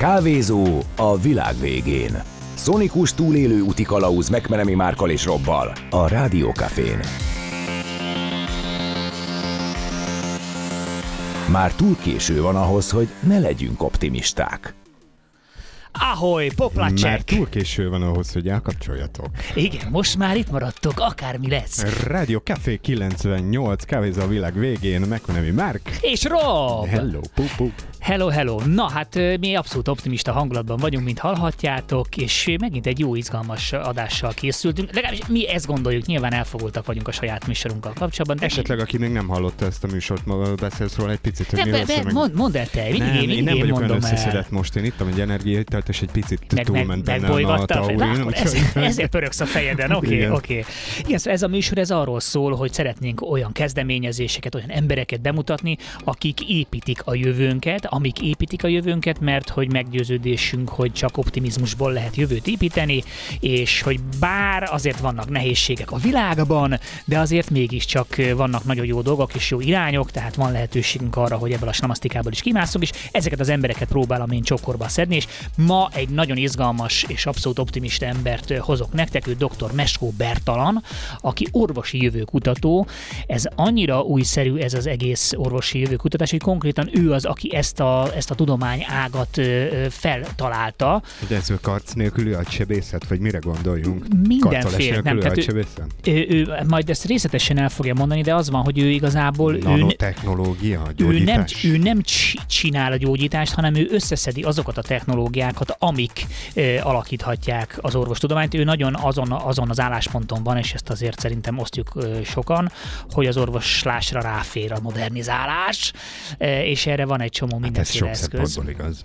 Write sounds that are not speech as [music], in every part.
Kávézó a világ végén. Szonikus túlélő úti kalauz megmenemi Márkal és Robbal a Rádiókafén. Már túl késő van ahhoz, hogy ne legyünk optimisták. Ahoy, poplacsek! Mert túl késő van ahhoz, hogy elkapcsoljatok. Igen, most már itt maradtok, akármi lesz. Rádió Café 98, kávézza a világ végén, megkonemi Márk. És Rob! Hello, pu, pu. Hello, hello! Na hát mi abszolút optimista hangulatban vagyunk, mint hallhatjátok, és megint egy jó izgalmas adással készültünk. Legalábbis mi ezt gondoljuk, nyilván elfogultak vagyunk a saját műsorunkkal kapcsolatban. De Esetleg, aki még nem hallotta ezt a műsort, beszélsz róla egy picit, hogy de, mi be, be, mond, mondd el te, mindig nem, én, én mindig nem én vagyok mondom el. most, én ittam egy energiaitalt, és egy picit meg, meg, túlment bennem a taurin, Látod, ez, ezért pöröksz a fejeden, oké, Igen. oké. Okay, Igen, szóval ez a műsor ez arról szól, hogy szeretnénk olyan kezdeményezéseket, olyan embereket bemutatni, akik építik a jövőnket, amik építik a jövőnket, mert hogy meggyőződésünk, hogy csak optimizmusból lehet jövőt építeni, és hogy bár azért vannak nehézségek a világban, de azért mégiscsak vannak nagyon jó dolgok és jó irányok, tehát van lehetőségünk arra, hogy ebből a slamasztikából is kimászunk, és ezeket az embereket próbálom én csokorba szedni, és ma egy nagyon izgalmas és abszolút optimista embert hozok nektek, ő dr. Meskó Bertalan, aki orvosi jövőkutató. Ez annyira újszerű ez az egész orvosi jövőkutatás, hogy konkrétan ő az, aki ezt a, ezt a tudomány ágat feltalálta. De ez a karc nélküli agysebészet, vagy mire gondoljunk? Mindenféle, nem, tehát ő-? Ő, ő, majd ezt részletesen el fogja mondani, de az van, hogy ő igazából ő, Nanotechnológia, ő nem, gyógyítás? ő nem csi- csinál a gyógyítást, hanem ő összeszedi azokat a technológiákat, amik ö, alakíthatják az orvostudományt. Ő nagyon azon, azon az állásponton van, és ezt azért szerintem osztjuk sokan, hogy az orvoslásra ráfér a modernizálás, és erre van egy csomó Hát ez mindenféle sok eszköz. igaz.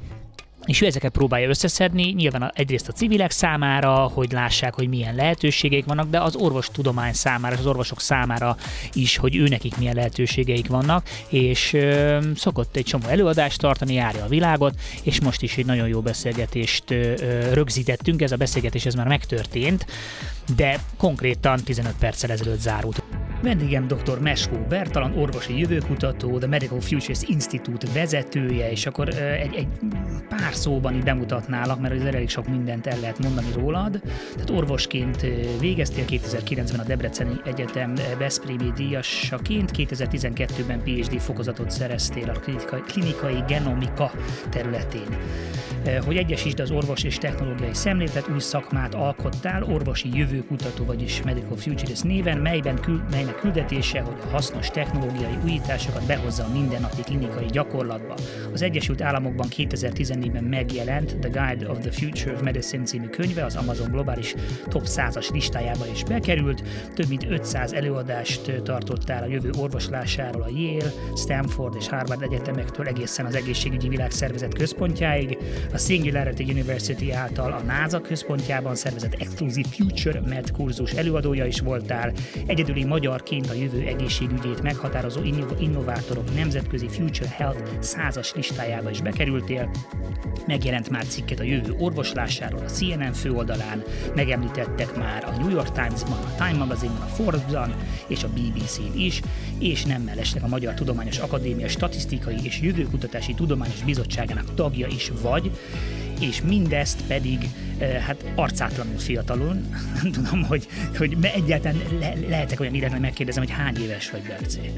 És ő ezeket próbálja összeszedni, nyilván egyrészt a civilek számára, hogy lássák, hogy milyen lehetőségeik vannak, de az orvostudomány számára, és az orvosok számára is, hogy ő nekik milyen lehetőségeik vannak, és ö, szokott egy csomó előadást tartani, járja a világot, és most is egy nagyon jó beszélgetést ö, rögzítettünk, ez a beszélgetés ez már megtörtént, de konkrétan 15 perccel ezelőtt zárult. Vendégem dr. Meskó Bertalan, orvosi jövőkutató, The Medical Futures Institute vezetője, és akkor egy, egy pár szóban így bemutatnálak, mert azért elég sok mindent el lehet mondani rólad. Tehát orvosként végeztél 2009-ben a Debreceni Egyetem Veszprémi díjasaként, 2012-ben PhD fokozatot szereztél a klinikai, klinikai genomika területén. Hogy egyesítsd az orvos és technológiai szemléletet, új szakmát alkottál, orvosi jövőkutató, vagyis Medical Futurist néven, melyben kül, melynek küldetése, hogy a hasznos technológiai újításokat behozza a mindennapi klinikai gyakorlatba. Az Egyesült Államokban 2014-ben megjelent The Guide of the Future of Medicine című könyve, az Amazon globális top 100-as listájába is bekerült. Több mint 500 előadást ö, tartottál a jövő orvoslásáról a Yale, Stanford és Harvard egyetemektől egészen az egészségügyi világszervezet központjáig. A Singularity University által a NASA központjában szervezett Exclusive Future Med kurzus előadója is voltál. Egyedüli magyarként a jövő egészségügyét meghatározó inno- innovátorok nemzetközi Future Health 100-as listájába is bekerültél. Megjelent már cikket a jövő orvoslásáról a CNN főoldalán, megemlítettek már a New York Times-ban, a Time Magazine-ban, a Forbes-ban és a BBC-n is, és nem mellesleg a Magyar Tudományos Akadémia Statisztikai és Jövőkutatási Tudományos Bizottságának tagja is vagy, és mindezt pedig eh, hát arcátlanul fiatalon, [laughs] nem tudom, hogy, hogy egyáltalán le, lehetek olyan irányban, hogy megkérdezem, hogy hány éves vagy, Bercé.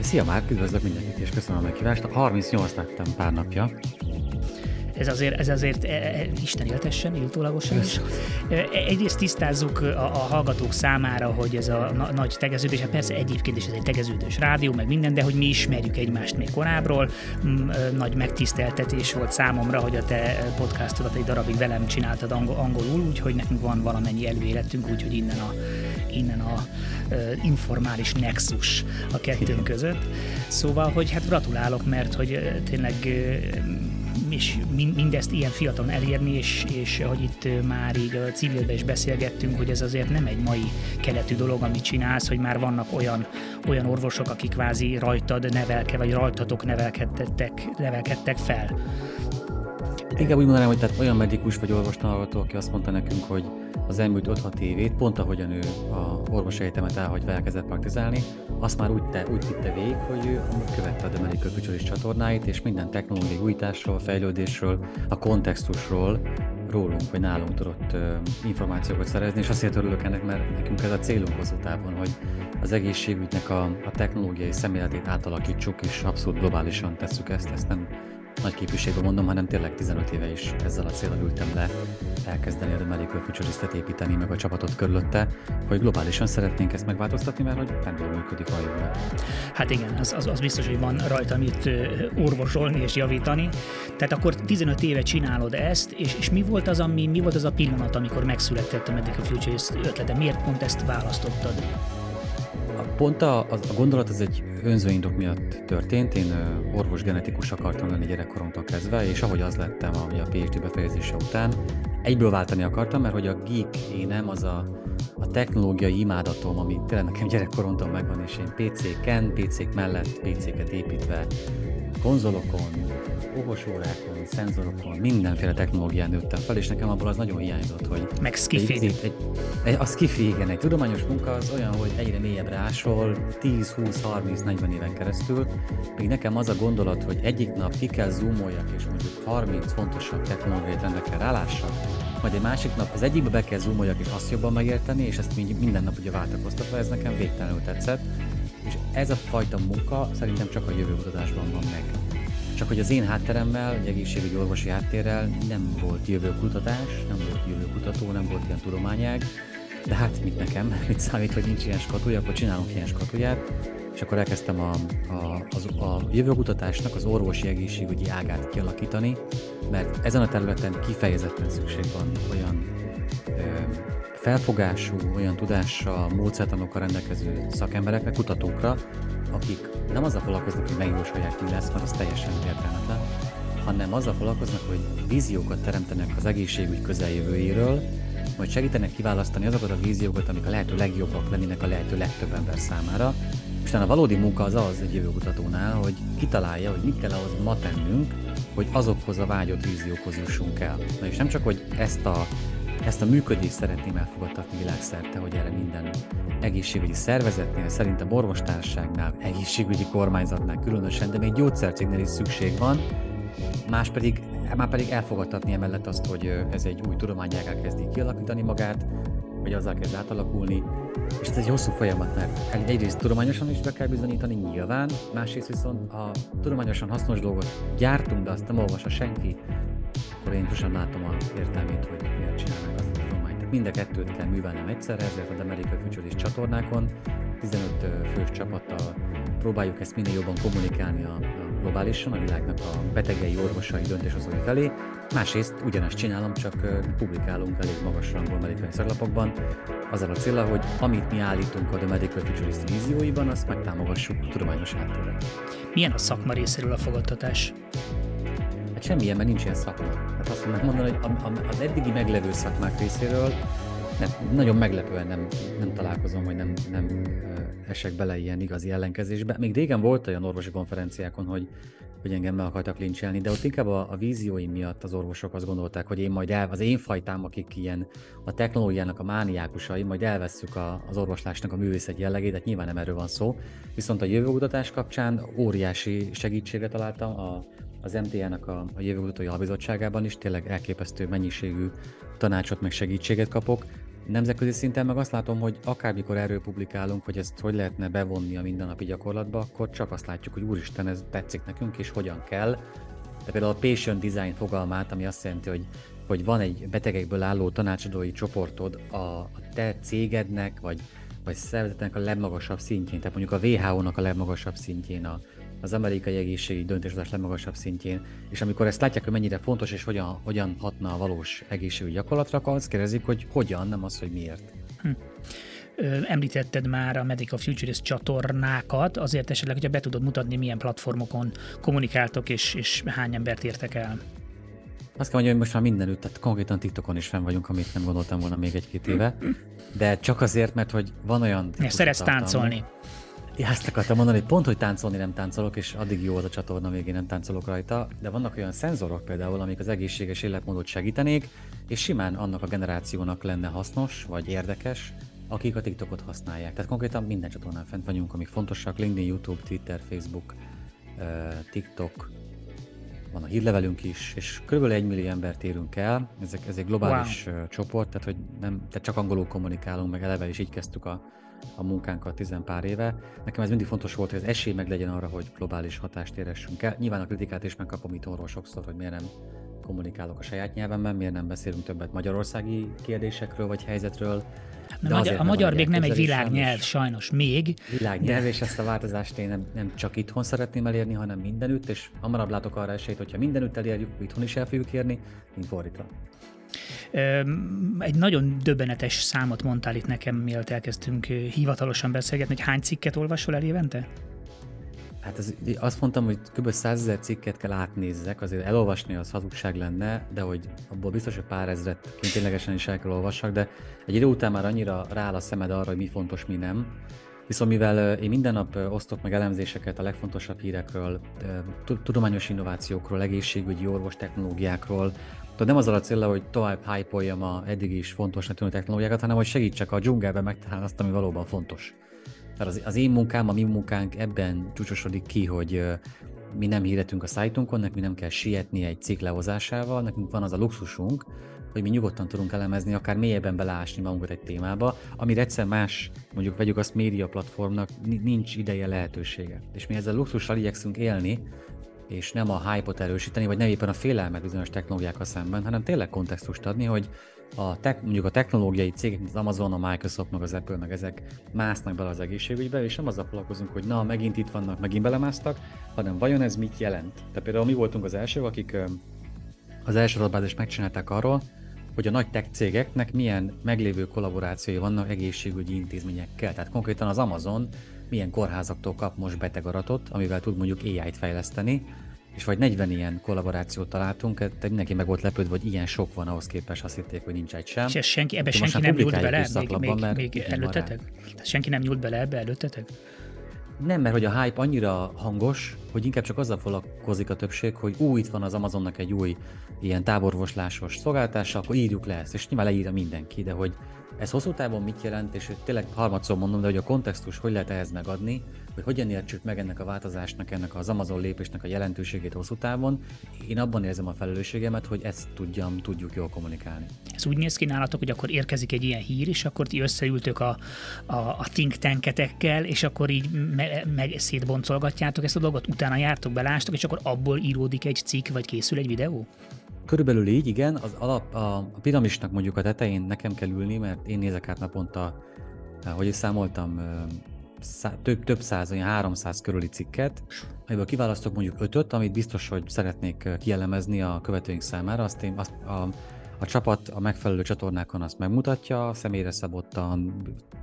Szia Márk, üdvözlök mindenkit, és köszönöm a meghívást. 38 lettem pár napja. Ez azért, ez azért e, e, Isten éltessen, illtólagosan is. E, Egyrészt tisztázzuk a, a hallgatók számára, hogy ez a na, nagy tegeződés, hát persze egyébként is ez egy tegeződős rádió, meg minden, de hogy mi ismerjük egymást még korábbról. Mm, e, Nagy megtiszteltetés volt számomra, hogy a te podcastodat egy darabig velem csináltad angol, angolul, úgyhogy nekünk van valamennyi előéletünk, úgyhogy innen a, innen a informális nexus a kettőnk között. Szóval, hogy hát gratulálok, mert hogy tényleg és min- mindezt ilyen fiatalon elérni, és, és hogy itt már így a civilben is beszélgettünk, hogy ez azért nem egy mai keletű dolog, amit csinálsz, hogy már vannak olyan, olyan orvosok, akik kvázi rajtad nevelke, vagy rajtatok nevelkedtek, nevelkedtek fel. Inkább úgy mondanám, hogy tehát olyan medikus vagy orvostan aki azt mondta nekünk, hogy az elmúlt 5-6 évét, pont ahogyan ő a orvosi egyetemet elhagyva elkezdett praktizálni, azt már úgy, te, úgy vitte végig, hogy ő követte a The Medical Futurist csatornáit, és minden technológiai újításról, fejlődésről, a kontextusról, rólunk vagy nálunk tudott uh, információkat szerezni, és azért örülök ennek, mert nekünk ez a célunk hosszú távon, hogy az egészségügynek a, a technológiai szemléletét átalakítsuk, és abszolút globálisan tesszük ezt, ezt nem nagy képviségben mondom, hanem tényleg 15 éve is ezzel a célral ültem le, elkezdeni a Medical Futuristet építeni, meg a csapatot körülötte, hogy globálisan szeretnénk ezt megváltoztatni, mert hogy nem jól működik a jövőben. Hát igen, az, az, az biztos, hogy van rajta mit orvosolni és javítani. Tehát akkor 15 éve csinálod ezt, és, és mi volt az, ami, mi volt az a pillanat, amikor megszületett a Medical Futurist ötlete? Miért pont ezt választottad? Pont a, a, gondolat az egy önzőindok miatt történt. Én orvos genetikus akartam lenni gyerekkoromtól kezdve, és ahogy az lettem a, a PhD befejezése után, egyből váltani akartam, mert hogy a geek énem az a, a technológiai imádatom, ami tényleg nekem gyerekkoromtól megvan, és én PC-ken, PC-k mellett PC-ket építve, konzolokon, okosórákon, szenzorokon, mindenféle technológián nőttem fel, és nekem abból az nagyon hiányzott, hogy... Meg skifi. Egy, egy, egy, a skifi, igen, egy tudományos munka az olyan, hogy egyre mélyebbre ásol, 10, 20, 30, 40 éven keresztül, még nekem az a gondolat, hogy egyik nap ki kell zoomoljak, és mondjuk 30 fontosabb technológiai trendekkel rálássak, majd egy másik nap az egyikbe be kell zoomoljak, és azt jobban megérteni, és ezt minden nap ugye váltakoztatva, ez nekem végtelenül tetszett. És ez a fajta munka szerintem csak a jövőkutatásban van meg. Csak hogy az én hátteremmel, egy egészségügyi orvosi háttérrel nem volt jövőkutatás, nem volt jövőkutató, nem volt ilyen tudományág, de hát mit nekem, [laughs] mit számít, hogy nincs ilyen skatulja, akkor csinálunk ilyen skatulját, és akkor elkezdtem a, a, az, a jövőkutatásnak az orvosi egészségügyi ágát kialakítani, mert ezen a területen kifejezetten szükség van olyan ö, felfogású, olyan tudással, módszertanokkal rendelkező szakemberekre, kutatókra, akik nem azzal foglalkoznak, hogy megjósolják, mi lesz, mert az teljesen értelmetlen, hanem azzal foglalkoznak, hogy víziókat teremtenek az egészségügy közeljövőjéről, majd segítenek kiválasztani azokat a víziókat, amik a lehető legjobbak lennének a lehető legtöbb ember számára. És a valódi munka az az egy jövőkutatónál, hogy kitalálja, hogy mit kell ahhoz ma tennünk, hogy azokhoz a vágyott víziókhoz jussunk el. Na és nem csak, hogy ezt a ezt a működést szeretném elfogadtatni világszerte, hogy erre minden egészségügyi szervezetnél, szerintem orvostárságnál, egészségügyi kormányzatnál különösen, de még gyógyszercégnél is szükség van, más pedig, már pedig elfogadtatni emellett azt, hogy ez egy új tudományág elkezdi kialakítani magát, vagy azzal kezd átalakulni, és ez egy hosszú folyamat, mert egyrészt tudományosan is be kell bizonyítani nyilván, másrészt viszont a tudományosan hasznos dolgot gyártunk, de azt nem olvassa senki, akkor én sosem látom a értelmét, hogy miért csinálnak azt a tudományt. Mind a kettőt kell művelnem egyszerre, ezért az Amerikai Futurist csatornákon 15 fős csapattal próbáljuk ezt minél jobban kommunikálni a, a globálisan, a világnak a betegei, orvosai, döntéshozói felé. Másrészt ugyanezt csinálom, csak publikálunk elég magas rangú amerikai szaglapokban, azzal a célra, hogy amit mi állítunk a The Medical Futurist vízióiban, azt megtámogassuk tudományos háttérrel. Milyen a szakma részéről a fogadtatás? Hát semmilyen, mert nincs ilyen szakma. Hát azt mondom mondani, hogy az eddigi meglevő szakmák részéről nem, nagyon meglepően nem, nem találkozom, hogy nem, nem esek bele ilyen igazi ellenkezésbe. Még régen volt olyan orvosi konferenciákon, hogy, hogy engem meg akartak lincselni, de ott inkább a, a vízióim miatt az orvosok azt gondolták, hogy én majd el, az én fajtám, akik ilyen a technológiának a mániákusai, majd elvesszük a, az orvoslásnak a művészet jellegét, hát nyilván nem erről van szó. Viszont a jövőkutatás kapcsán óriási segítségre találtam a, az MTA-nak a, a jövőkutatói albizottságában is tényleg elképesztő mennyiségű tanácsot meg segítséget kapok. Nemzetközi szinten meg azt látom, hogy akármikor erről publikálunk, hogy ezt hogy lehetne bevonni a mindennapi gyakorlatba, akkor csak azt látjuk, hogy úristen, ez tetszik nekünk, és hogyan kell. De például a patient design fogalmát, ami azt jelenti, hogy, hogy van egy betegekből álló tanácsadói csoportod a, a te cégednek, vagy, vagy szervezetnek a legmagasabb szintjén, tehát mondjuk a WHO-nak a legmagasabb szintjén, a, az amerikai egészségügyi döntéshozás legmagasabb szintjén, és amikor ezt látják, hogy mennyire fontos és hogyan, hogyan hatna a valós egészségügyi gyakorlatra, akkor azt kérdezik, hogy hogyan, nem az, hogy miért. Hm. Említetted már a Medical Futurist csatornákat, azért esetleg, hogyha be tudod mutatni, milyen platformokon kommunikáltok és, és hány embert értek el. Azt kell mondjam, hogy most már mindenütt, tehát konkrétan TikTokon is fenn vagyunk, amit nem gondoltam volna még egy-két éve, de csak azért, mert hogy van olyan... Szeretsz táncolni. Ja, ezt akartam mondani, hogy pont, hogy táncolni nem táncolok, és addig jó az a csatorna, még én nem táncolok rajta, de vannak olyan szenzorok például, amik az egészséges életmódot segítenék, és simán annak a generációnak lenne hasznos, vagy érdekes, akik a TikTokot használják. Tehát konkrétan minden csatornán fent vagyunk, amik fontosak, LinkedIn, YouTube, Twitter, Facebook, TikTok, van a hírlevelünk is, és kb. egy millió embert érünk el, ezek, ez egy globális wow. csoport, tehát hogy nem, tehát csak angolul kommunikálunk, meg eleve is így kezdtük a, a munkánkat tizen pár éve. Nekem ez mindig fontos volt, hogy az esély meg legyen arra, hogy globális hatást éressünk el. Nyilván a kritikát is megkapom itthonról sokszor, hogy miért nem kommunikálok a saját nyelvemben, miért nem beszélünk többet magyarországi kérdésekről vagy helyzetről. De a magyar, a magyar még nem egy világnyelv, sajnos még. Világnyelv, de... és ezt a változást én nem, nem csak itthon szeretném elérni, hanem mindenütt, és hamarabb látok arra esélyt, hogyha mindenütt elérjük, itthon is el fogjuk érni, mint fordítva. Egy nagyon döbbenetes számot mondtál itt nekem, mielőtt elkezdtünk hivatalosan beszélgetni, hogy hány cikket olvasol el évente? Hát ez, azt mondtam, hogy kb. 100 ezer cikket kell átnézzek, azért elolvasni az hazugság lenne, de hogy abból biztos, hogy pár ezret ténylegesen is el kell olvassak, de egy idő után már annyira rááll a szemed arra, hogy mi fontos, mi nem. Viszont mivel én minden nap osztok meg elemzéseket a legfontosabb hírekről, tudományos innovációkról, egészségügyi orvos technológiákról, tehát nem azzal a célra, hogy tovább hype a eddig is fontosnak tűnő technológiákat, hanem hogy segítsek a dzsungelben megtalálni azt, ami valóban fontos. Tehát az, az én munkám, a mi munkánk ebben csúcsosodik ki, hogy mi nem hirdetünk a szájtunkon, nekünk nem kell sietni egy cikk lehozásával, nekünk van az a luxusunk, hogy mi nyugodtan tudunk elemezni, akár mélyebben beleásni magunkat egy témába, amire egyszer más, mondjuk vegyük azt média platformnak, nincs ideje lehetősége. És mi ezzel luxussal igyekszünk élni, és nem a hype-ot erősíteni, vagy nem éppen a félelmet bizonyos technológiákkal szemben, hanem tényleg kontextust adni, hogy a te, mondjuk a technológiai cégek, mint az Amazon, a Microsoft, meg az Apple, meg ezek másznak bele az egészségügybe, és nem azzal foglalkozunk, hogy na, megint itt vannak, megint belemásztak, hanem vajon ez mit jelent. Tehát például mi voltunk az elsők, akik az első adatbázist megcsinálták arról, hogy a nagy tech cégeknek milyen meglévő kollaborációi vannak egészségügyi intézményekkel. Tehát konkrétan az Amazon milyen kórházaktól kap most betegaratot, amivel tud mondjuk AI-t fejleszteni, és vagy 40 ilyen kollaborációt találtunk, tehát mindenki meg volt lepődve, hogy ilyen sok van ahhoz képest, azt hitték, hogy nincs egy sem. És senki, ebbe senki nem nyúlt bele, még, még, még előttetek? Tehát senki nem nyúlt bele ebbe előttetek? Nem, mert hogy a hype annyira hangos, hogy inkább csak azzal foglalkozik a többség, hogy új, itt van az Amazonnak egy új ilyen táborvoslásos szolgáltása, akkor írjuk le ezt, és nyilván leírja mindenki, de hogy ez hosszú távon mit jelent, és tényleg harmadszor mondom, de hogy a kontextus hogy lehet ehhez megadni, hogy hogyan értsük meg ennek a változásnak, ennek az Amazon lépésnek a jelentőségét hosszú távon, én abban érzem a felelősségemet, hogy ezt tudjam, tudjuk jól kommunikálni. Ez úgy néz ki nálatok, hogy akkor érkezik egy ilyen hír, és akkor ti összeültök a, a, a think tanketekkel, és akkor így me, meg szétboncolgatjátok ezt a dolgot, utána jártok, belástok, és akkor abból íródik egy cikk, vagy készül egy videó? Körülbelül így, igen. Az alap, a, piramisnak mondjuk a tetején nekem kell ülni, mert én nézek át naponta, hogy is számoltam, szá, több, több száz, olyan 300 körüli cikket, amiből kiválasztok mondjuk ötöt, amit biztos, hogy szeretnék kielemezni a követőink számára. Azt én, azt, a, a csapat a megfelelő csatornákon azt megmutatja, személyre szabottan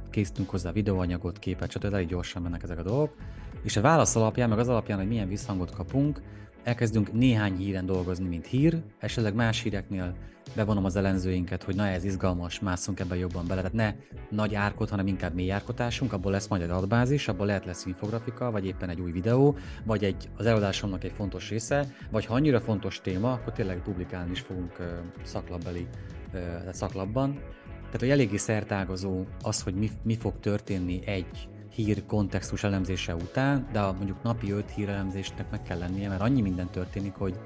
készítünk hozzá videóanyagot, képet, stb. Elég gyorsan mennek ezek a dolgok. És a válasz alapján, meg az alapján, hogy milyen visszhangot kapunk, elkezdünk néhány híren dolgozni, mint hír, esetleg más híreknél bevonom az ellenzőinket, hogy na ez izgalmas, másszunk ebben jobban bele. Tehát ne nagy árkot, hanem inkább mély árkotásunk, abból lesz majd egy adatbázis, abból lehet lesz infografika, vagy éppen egy új videó, vagy egy, az előadásomnak egy fontos része, vagy ha annyira fontos téma, akkor tényleg publikálni is fogunk szaklabbeli, szaklapban. Tehát, hogy eléggé szertágazó az, hogy mi, mi fog történni egy hír kontextus elemzése után, de a mondjuk napi 5 hírelemzésnek meg kell lennie, mert annyi minden történik, hogy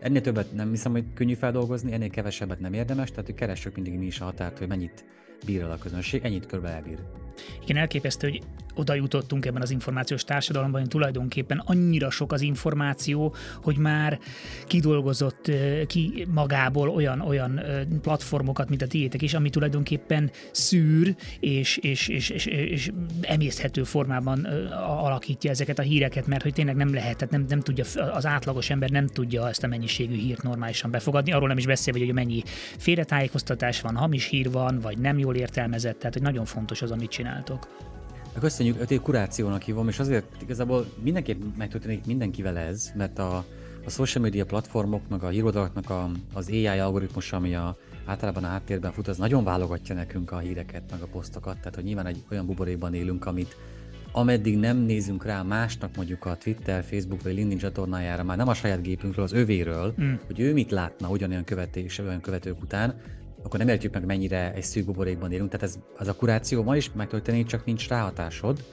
ennél többet nem hiszem, hogy könnyű feldolgozni, ennél kevesebbet nem érdemes, tehát hogy keressük mindig mi is a határt, hogy mennyit bír el a közönség, ennyit körbe elbír. Igen, elképesztő, hogy oda jutottunk ebben az információs társadalomban, hogy tulajdonképpen annyira sok az információ, hogy már kidolgozott ki magából olyan, olyan platformokat, mint a tiétek is, ami tulajdonképpen szűr és, és, és, és, és emészthető formában alakítja ezeket a híreket, mert hogy tényleg nem lehet, tehát nem, nem tudja, az átlagos ember nem tudja ezt a mennyiségű hírt normálisan befogadni. Arról nem is beszélve, hogy mennyi félretájékoztatás van, hamis hír van, vagy nem jól értelmezett, tehát hogy nagyon fontos az, amit csináltok. Köszönjük, öt kurációnak hívom, és azért igazából mindenképp megtörténik mindenkivel ez, mert a, a social media platformok, meg a híroldalaknak a, az AI algoritmus, ami a, általában a háttérben fut, az nagyon válogatja nekünk a híreket, meg a posztokat, tehát hogy nyilván egy olyan buborékban élünk, amit ameddig nem nézünk rá másnak mondjuk a Twitter, Facebook vagy LinkedIn csatornájára, már nem a saját gépünkről, az övéről, mm. hogy ő mit látna ugyanolyan követés, olyan követők után, akkor nem értjük meg, mennyire egy szűk buborékban élünk. Tehát ez, az a kuráció ma is megtörténik, csak nincs ráhatásod.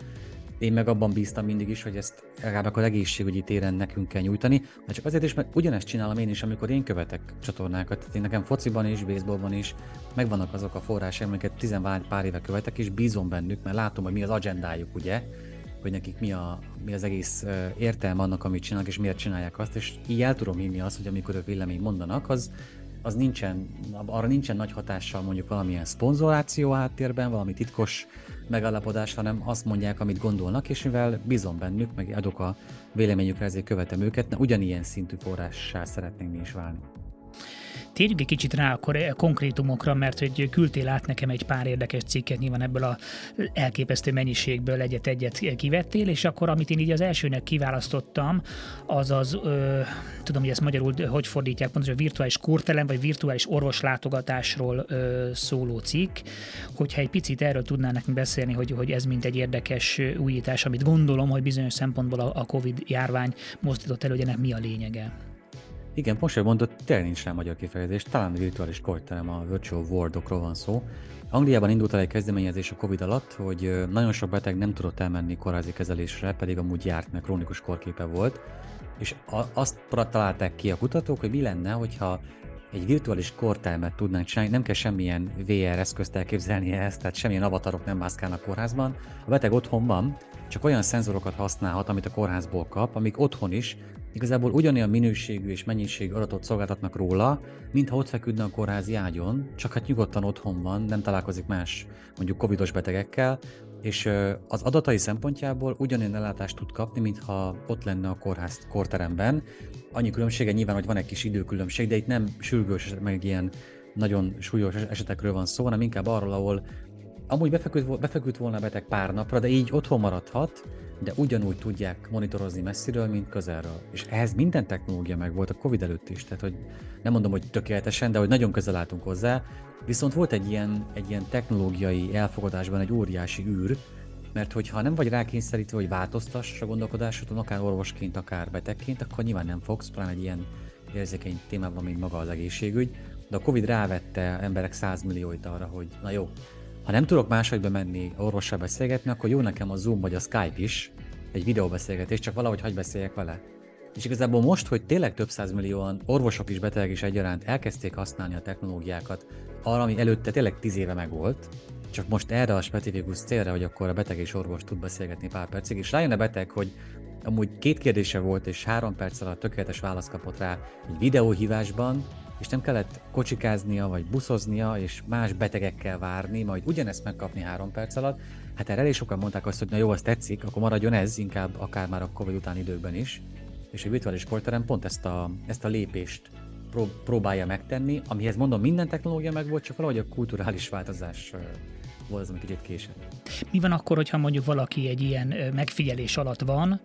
Én meg abban bíztam mindig is, hogy ezt legalább akkor egészségügyi téren nekünk kell nyújtani, de csak azért is, mert ugyanezt csinálom én is, amikor én követek csatornákat. Tehát én nekem fociban is, baseballban is megvannak azok a forrásaim, amiket tizenvány pár éve követek, és bízom bennük, mert látom, hogy mi az agendájuk, ugye, hogy nekik mi, a, mi az egész értelme annak, amit csinálnak, és miért csinálják azt, és így el tudom hinni azt, hogy amikor ők vélemény mondanak, az, az nincsen, arra nincsen nagy hatással mondjuk valamilyen szponzoráció háttérben, valami titkos megállapodás, hanem azt mondják, amit gondolnak, és mivel bízom bennük, meg adok a véleményükre, ezért követem őket, de ugyanilyen szintű forrássá szeretnénk mi is válni. Térjünk egy kicsit rá akkor a konkrétumokra, mert hogy küldtél át nekem egy pár érdekes cikket, nyilván ebből a elképesztő mennyiségből egyet-egyet kivettél, és akkor amit én így az elsőnek kiválasztottam, az az, ö, tudom, hogy ezt magyarul hogy fordítják pontosan, virtuális kurtelem, vagy virtuális orvoslátogatásról ö, szóló cikk, hogyha egy picit erről tudnál nekünk beszélni, hogy, hogy ez mint egy érdekes újítás, amit gondolom, hogy bizonyos szempontból a, a COVID járvány mozdított elő, hogy ennek mi a lényege. Igen, most mondott, tényleg nincs rá magyar kifejezés, talán a virtuális korterem, a virtual wardokról van szó. Angliában indult el egy kezdeményezés a Covid alatt, hogy nagyon sok beteg nem tudott elmenni kórházi kezelésre, pedig amúgy járt, mert krónikus korképe volt, és azt találták ki a kutatók, hogy mi lenne, hogyha egy virtuális kortelmet tudnánk csinálni, nem kell semmilyen VR eszközt elképzelni ezt, tehát semmilyen avatarok nem mászkálnak kórházban. A beteg otthon van, csak olyan szenzorokat használhat, amit a kórházból kap, amik otthon is igazából ugyanolyan minőségű és mennyiségű adatot szolgáltatnak róla, mintha ott feküdne a kórházi ágyon, csak hát nyugodtan otthon van, nem találkozik más mondjuk covidos betegekkel, és az adatai szempontjából ugyanolyan ellátást tud kapni, mintha ott lenne a kórház korteremben. Annyi különbsége nyilván, hogy van egy kis időkülönbség, de itt nem sürgős, meg ilyen nagyon súlyos esetekről van szó, hanem inkább arról, ahol amúgy befeküdt, befeküdt volna a beteg pár napra, de így otthon maradhat, de ugyanúgy tudják monitorozni messziről, mint közelről. És ehhez minden technológia meg volt a Covid előtt is, tehát hogy nem mondom, hogy tökéletesen, de hogy nagyon közel álltunk hozzá, viszont volt egy ilyen, egy ilyen technológiai elfogadásban egy óriási űr, mert hogyha nem vagy rákényszerítve, hogy változtass a gondolkodásodon, akár orvosként, akár betegként, akkor nyilván nem fogsz, pláne egy ilyen érzékeny témában, mint maga az egészségügy. De a Covid rávette emberek százmillióit arra, hogy na jó, ha nem tudok máshogy bemenni orvossal beszélgetni, akkor jó nekem a Zoom vagy a Skype is, egy videóbeszélgetés, csak valahogy hagy beszéljek vele. És igazából most, hogy tényleg több millióan orvosok is, betegek is egyaránt elkezdték használni a technológiákat, arra, ami előtte tényleg tíz éve megvolt, csak most erre a specifikus célra, hogy akkor a beteg és orvos tud beszélgetni pár percig, és rájön a beteg, hogy amúgy két kérdése volt, és három perc alatt tökéletes választ kapott rá egy videóhívásban, és nem kellett kocsikáznia, vagy buszoznia, és más betegekkel várni, majd ugyanezt megkapni három perc alatt. Hát erre elég sokan mondták azt, hogy na jó, az tetszik, akkor maradjon ez, inkább akár már a Covid utáni időben is. És a virtuális sportterem pont ezt a, ezt a lépést próbálja megtenni, amihez mondom, minden technológia meg volt, csak valahogy a kulturális változás volt az, ami kicsit késett. Mi van akkor, hogyha mondjuk valaki egy ilyen megfigyelés alatt van,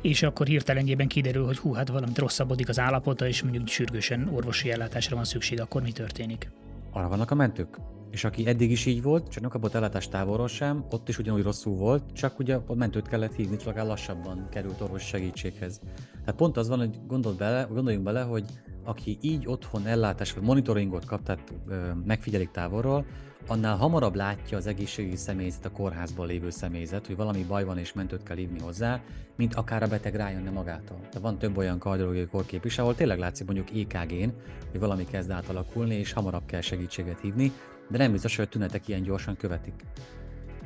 és akkor hirtelenjében kiderül, hogy hú, hát valamit rosszabbodik az állapota, és mondjuk sürgősen orvosi ellátásra van szükség, akkor mi történik? Arra vannak a mentők. És aki eddig is így volt, csak nem kapott ellátást távolról sem, ott is ugyanúgy rosszul volt, csak ugye a mentőt kellett hívni, csak lassabban került orvos segítséghez. Tehát pont az van, hogy gondold bele, gondoljunk bele, hogy aki így otthon ellátás vagy monitoringot kap, tehát ö, megfigyelik távolról, annál hamarabb látja az egészségügyi személyzet, a kórházban lévő személyzet, hogy valami baj van és mentőt kell hívni hozzá, mint akár a beteg rájönne magától. De van több olyan kardiológiai kórkép is, ahol tényleg látszik mondjuk EKG-n, hogy valami kezd átalakulni, és hamarabb kell segítséget hívni, de nem biztos, hogy a tünetek ilyen gyorsan követik.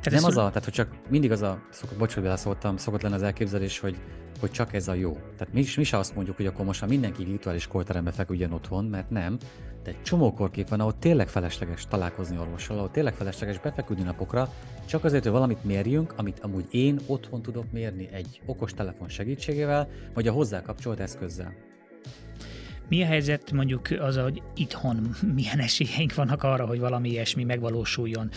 Tehát nem az a, tehát hogy csak mindig az a, szokott, bocs, hogy szóltam, szokott lenne az elképzelés, hogy hogy csak ez a jó. Tehát mi, mi se azt mondjuk, hogy akkor most már mindenki virtuális korterembe feküdjön otthon, mert nem, de egy csomó korkép van, ahol tényleg felesleges találkozni orvossal, ahol tényleg felesleges befeküdni napokra, csak azért, hogy valamit mérjünk, amit amúgy én otthon tudok mérni egy okos telefon segítségével, vagy a hozzá kapcsolt eszközzel. Mi a helyzet mondjuk az, hogy itthon milyen esélyeink vannak arra, hogy valami ilyesmi megvalósuljon?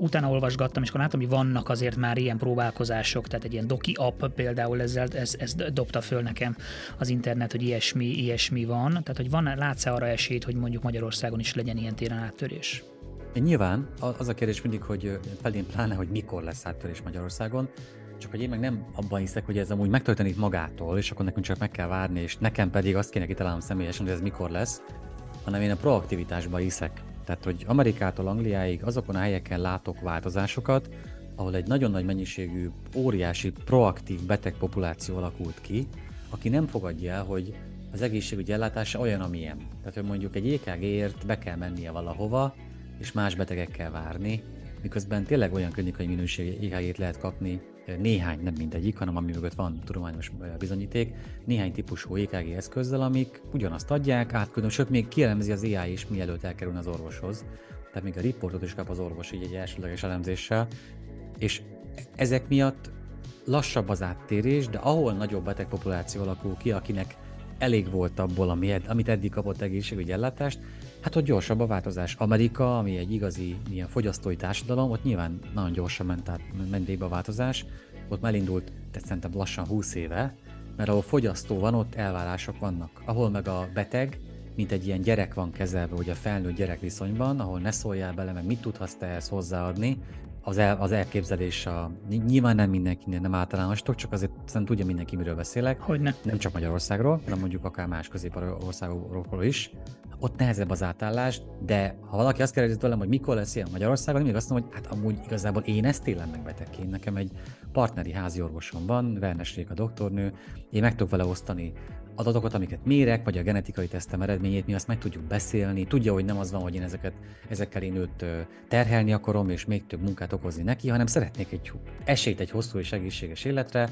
Utána olvasgattam, és akkor láttam, hogy vannak azért már ilyen próbálkozások, tehát egy ilyen doki app például ezzel, ez, ez dobta föl nekem az internet, hogy ilyesmi, ilyesmi van. Tehát, hogy van, látsz arra esélyt, hogy mondjuk Magyarországon is legyen ilyen téren áttörés? Nyilván az a kérdés mindig, hogy felén pláne, hogy mikor lesz áttörés Magyarországon, csak hogy én meg nem abban hiszek, hogy ez amúgy megtörténik magától, és akkor nekünk csak meg kell várni, és nekem pedig azt kéne kitalálnom személyesen, hogy ez mikor lesz, hanem én a proaktivitásban hiszek. Tehát, hogy Amerikától Angliáig azokon a helyeken látok változásokat, ahol egy nagyon nagy mennyiségű, óriási, proaktív betegpopuláció alakult ki, aki nem fogadja el, hogy az egészségügyi ellátása olyan, amilyen. Tehát, hogy mondjuk egy EKG-ért be kell mennie valahova, és más betegekkel várni, miközben tényleg olyan klinikai minőségű EKG-t lehet kapni, néhány, nem mindegyik, hanem ami mögött van tudományos bizonyíték, néhány típusú EKG eszközzel, amik ugyanazt adják, átküldöm, sőt, még kielemzi az AI is, mielőtt elkerül az orvoshoz. Tehát még a riportot is kap az orvos így egy elsőleges elemzéssel, és ezek miatt lassabb az áttérés, de ahol nagyobb betegpopuláció alakul ki, akinek elég volt abból, amit eddig kapott egészségügyi ellátást, hát ott gyorsabb a változás. Amerika, ami egy igazi ilyen fogyasztói társadalom, ott nyilván nagyon gyorsan ment, át, ment a változás, ott már elindult, tehát szerintem lassan 20 éve, mert ahol fogyasztó van, ott elvárások vannak. Ahol meg a beteg, mint egy ilyen gyerek van kezelve, ugye a felnőtt gyerek viszonyban, ahol ne szóljál bele, meg mit tudhatsz te ehhez hozzáadni, az, el, az elképzelés, a, nyilván nem mindenkinél nem általánostok, csak azért szerintem tudja mindenki, miről beszélek. Hogyne. Nem csak Magyarországról, hanem mondjuk akár más közép országokról is. Ott nehezebb az átállás, de ha valaki azt kérdezi tőlem, hogy mikor lesz ilyen Magyarországon, még azt mondom, hogy hát amúgy igazából én ezt élem meg betegként. Nekem egy partneri házi orvosom van, Vernes a doktornő, én meg tudok vele osztani adatokat, amiket mérek, vagy a genetikai tesztem eredményét, mi azt meg tudjuk beszélni. Tudja, hogy nem az van, hogy én ezeket, ezekkel én őt terhelni akarom, és még több munkát okozni neki, hanem szeretnék egy esélyt egy hosszú és egészséges életre,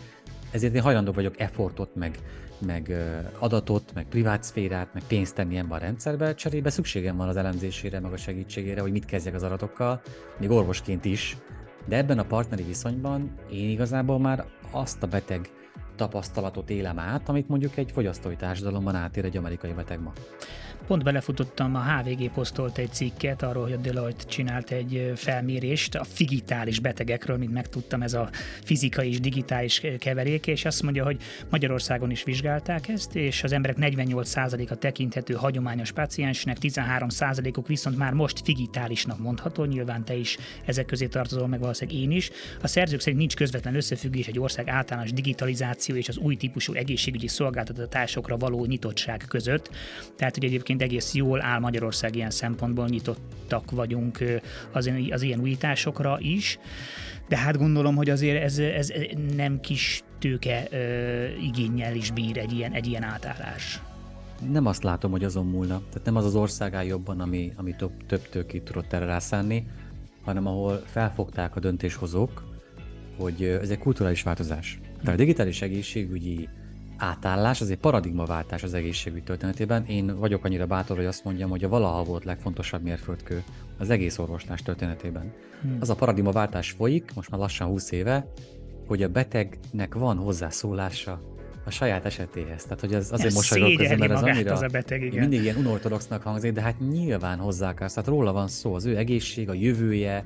ezért én hajlandó vagyok effortot, meg, meg adatot, meg privát szférát, meg pénzt tenni ebbe a rendszerbe, cserébe szükségem van az elemzésére, meg a segítségére, hogy mit kezdjek az adatokkal, még orvosként is, de ebben a partneri viszonyban én igazából már azt a beteg tapasztalatot élem át, amit mondjuk egy fogyasztói társadalomban átér egy amerikai beteg ma. Pont belefutottam, a HVG posztolt egy cikket arról, hogy a Deloitte csinált egy felmérést a digitális betegekről, mint megtudtam, ez a fizikai és digitális keverék, és azt mondja, hogy Magyarországon is vizsgálták ezt, és az emberek 48%-a tekinthető hagyományos paciensnek, 13%-uk viszont már most digitálisnak mondható, nyilván te is ezek közé tartozol, meg valószínűleg én is. A szerzők szerint nincs közvetlen összefüggés egy ország általános digitalizáció és az új típusú egészségügyi szolgáltatásokra való nyitottság között. Tehát, hogy egyébként egyébként egész jól áll Magyarország ilyen szempontból, nyitottak vagyunk az, az ilyen újításokra is, de hát gondolom, hogy azért ez, ez nem kis tőke igényel is bír egy ilyen, egy ilyen átállás. Nem azt látom, hogy azon múlna. Tehát nem az az ország áll jobban, ami, ami több, több tőkét tudott erre rászánni, hanem ahol felfogták a döntéshozók, hogy ez egy kulturális változás. Tehát a digitális egészségügyi átállás, az egy paradigmaváltás az egészségügy történetében. Én vagyok annyira bátor, hogy azt mondjam, hogy a valaha volt legfontosabb mérföldkő az egész orvoslás történetében. Hmm. Az a paradigmaváltás folyik, most már lassan 20 éve, hogy a betegnek van hozzászólása a saját esetéhez. Tehát, hogy az azért mosolygok közben, mert az annyira az a beteg, igen. mindig ilyen unortodoxnak hangzik, de hát nyilván hozzá akarsz. Tehát róla van szó, az ő egészség, a jövője,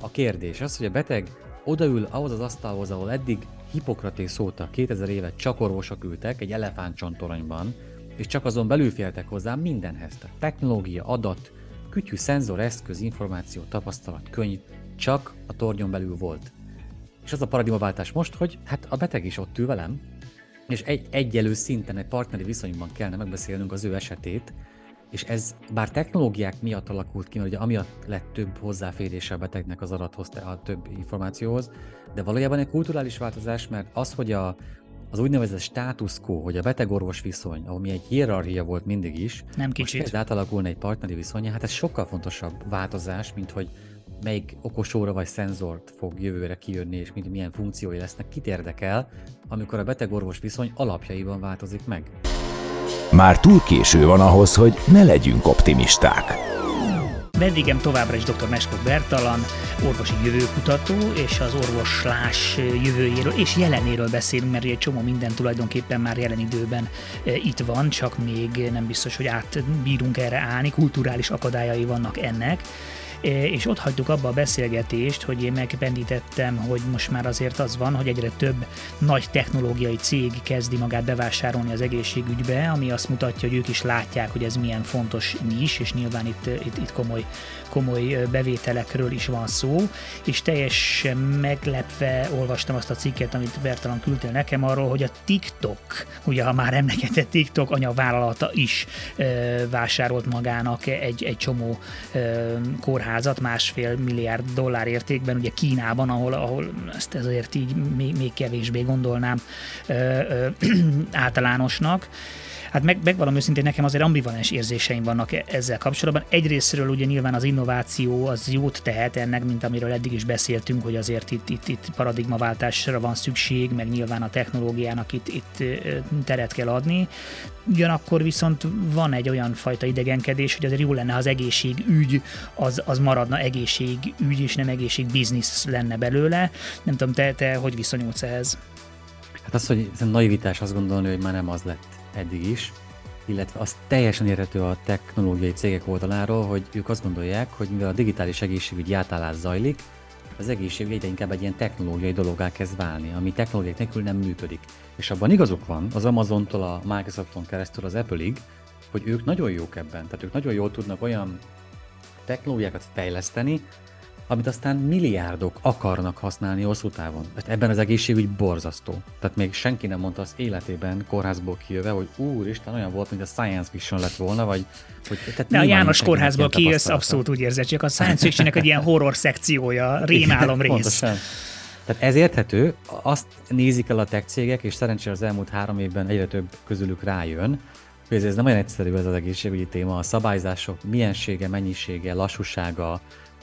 a kérdés. Az, hogy a beteg odaül ahhoz az asztalhoz, ahol eddig Hippokratész óta 2000 évet csak orvosok ültek egy elefántcsontoronyban, és csak azon belül féltek hozzá mindenhez. Tehát technológia, adat, kütyű, szenzor, eszköz, információ, tapasztalat, könyv, csak a tornyon belül volt. És az a paradigmaváltás most, hogy hát a beteg is ott ül velem, és egy egyelő szinten, egy partneri viszonyban kellene megbeszélnünk az ő esetét, és ez bár technológiák miatt alakult ki, mert ugye amiatt lett több hozzáférése a betegnek az adathoz, a több információhoz, de valójában egy kulturális változás, mert az, hogy a, az úgynevezett status quo, hogy a beteg-orvos viszony, ami egy hierarchia volt mindig is, nem kicsit. most átalakulna egy partneri viszony, hát ez sokkal fontosabb változás, mint hogy melyik okosóra vagy szenzort fog jövőre kijönni, és milyen funkciói lesznek, kit érdekel, amikor a beteg-orvos viszony alapjaiban változik meg. Már túl késő van ahhoz, hogy ne legyünk optimisták. Vendégem továbbra is dr. Meskok Bertalan, orvosi jövőkutató, és az orvoslás jövőjéről és jelenéről beszélünk, mert egy csomó minden tulajdonképpen már jelen időben e, itt van, csak még nem biztos, hogy átbírunk erre állni, kulturális akadályai vannak ennek és ott hagytuk abba a beszélgetést, hogy én megbendítettem, hogy most már azért az van, hogy egyre több nagy technológiai cég kezdi magát bevásárolni az egészségügybe, ami azt mutatja, hogy ők is látják, hogy ez milyen fontos nis, és nyilván itt, itt, itt komoly, komoly bevételekről is van szó, és teljesen meglepve olvastam azt a cikket, amit Bertalan küldtél nekem arról, hogy a TikTok, ugye ha már emlegetett TikTok anyavállalata is ö, vásárolt magának egy, egy csomó ö, kórházat másfél milliárd dollár értékben, ugye Kínában, ahol, ahol ezt ezért így még, még kevésbé gondolnám ö, ö, [clears throat] általánosnak. Hát meg, megvalom őszintén, nekem azért ambivalens érzéseim vannak e- ezzel kapcsolatban. Egyrésztről ugye nyilván az innováció az jót tehet ennek, mint amiről eddig is beszéltünk, hogy azért itt, itt, itt paradigmaváltásra van szükség, meg nyilván a technológiának itt, itt teret kell adni. Ugyanakkor viszont van egy olyan fajta idegenkedés, hogy azért jó lenne, ha az egészségügy az, az maradna egészségügy, és nem egészségbiznisz lenne belőle. Nem tudom, te, te hogy viszonyulsz ehhez? Hát az, hogy naivitás azt gondolni, hogy már nem az lett eddig is, illetve az teljesen érhető a technológiai cégek oldaláról, hogy ők azt gondolják, hogy mivel a digitális egészségügyi átállás zajlik, az egészségügy egyre inkább egy ilyen technológiai dologgá kezd válni, ami technológiai nélkül nem működik. És abban igazuk van az Amazontól a Microsofton keresztül az Apple-ig, hogy ők nagyon jók ebben, tehát ők nagyon jól tudnak olyan technológiákat fejleszteni, amit aztán milliárdok akarnak használni hosszú távon. Tehát ebben az egészségügy borzasztó. Tehát még senki nem mondta az életében kórházból kijöve, hogy úristen, olyan volt, mint a science fiction lett volna, vagy... Hogy, tehát De a János kórházból kijössz, abszolút úgy érzed, csak a science fictionnek egy ilyen horror szekciója, [laughs] rémálom rész. Pontosan. Tehát ez érthető, azt nézik el a tech cégek, és szerencsére az elmúlt három évben egyre több közülük rájön, hogy ez nem olyan egyszerű ez az egészségügyi téma, a szabályzások miensége, mennyisége, lassúsága,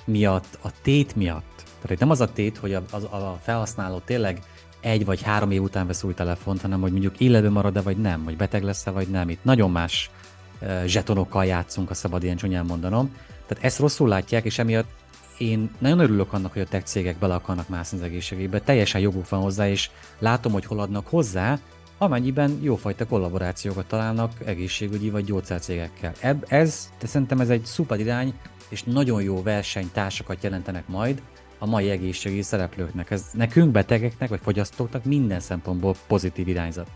miatt, a tét miatt. Tehát itt nem az a tét, hogy a, a, a felhasználó tényleg egy vagy három év után vesz új telefont, hanem hogy mondjuk illetve marad-e vagy nem, hogy beteg lesz-e vagy nem. Itt nagyon más uh, zsetonokkal játszunk, a szabad ilyen csúnyán mondanom. Tehát ezt rosszul látják, és emiatt én nagyon örülök annak, hogy a tech cégek bele akarnak mászni az egészségébe, teljesen joguk van hozzá, és látom, hogy hol adnak hozzá, amennyiben jófajta kollaborációkat találnak egészségügyi vagy gyógyszercégekkel. Ebb, ez, de szerintem ez egy szuper irány, és nagyon jó versenytársakat jelentenek majd a mai egészségügyi szereplőknek. Ez nekünk, betegeknek vagy fogyasztóknak minden szempontból pozitív irányzat.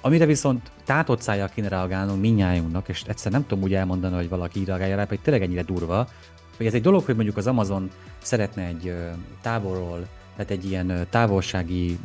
Amire viszont tátott szájjal kéne reagálnunk minnyájunknak, és egyszer nem tudom úgy elmondani, hogy valaki így reagálja rá, hogy tényleg ennyire durva, hogy ez egy dolog, hogy mondjuk az Amazon szeretne egy távolról, tehát egy ilyen távolsági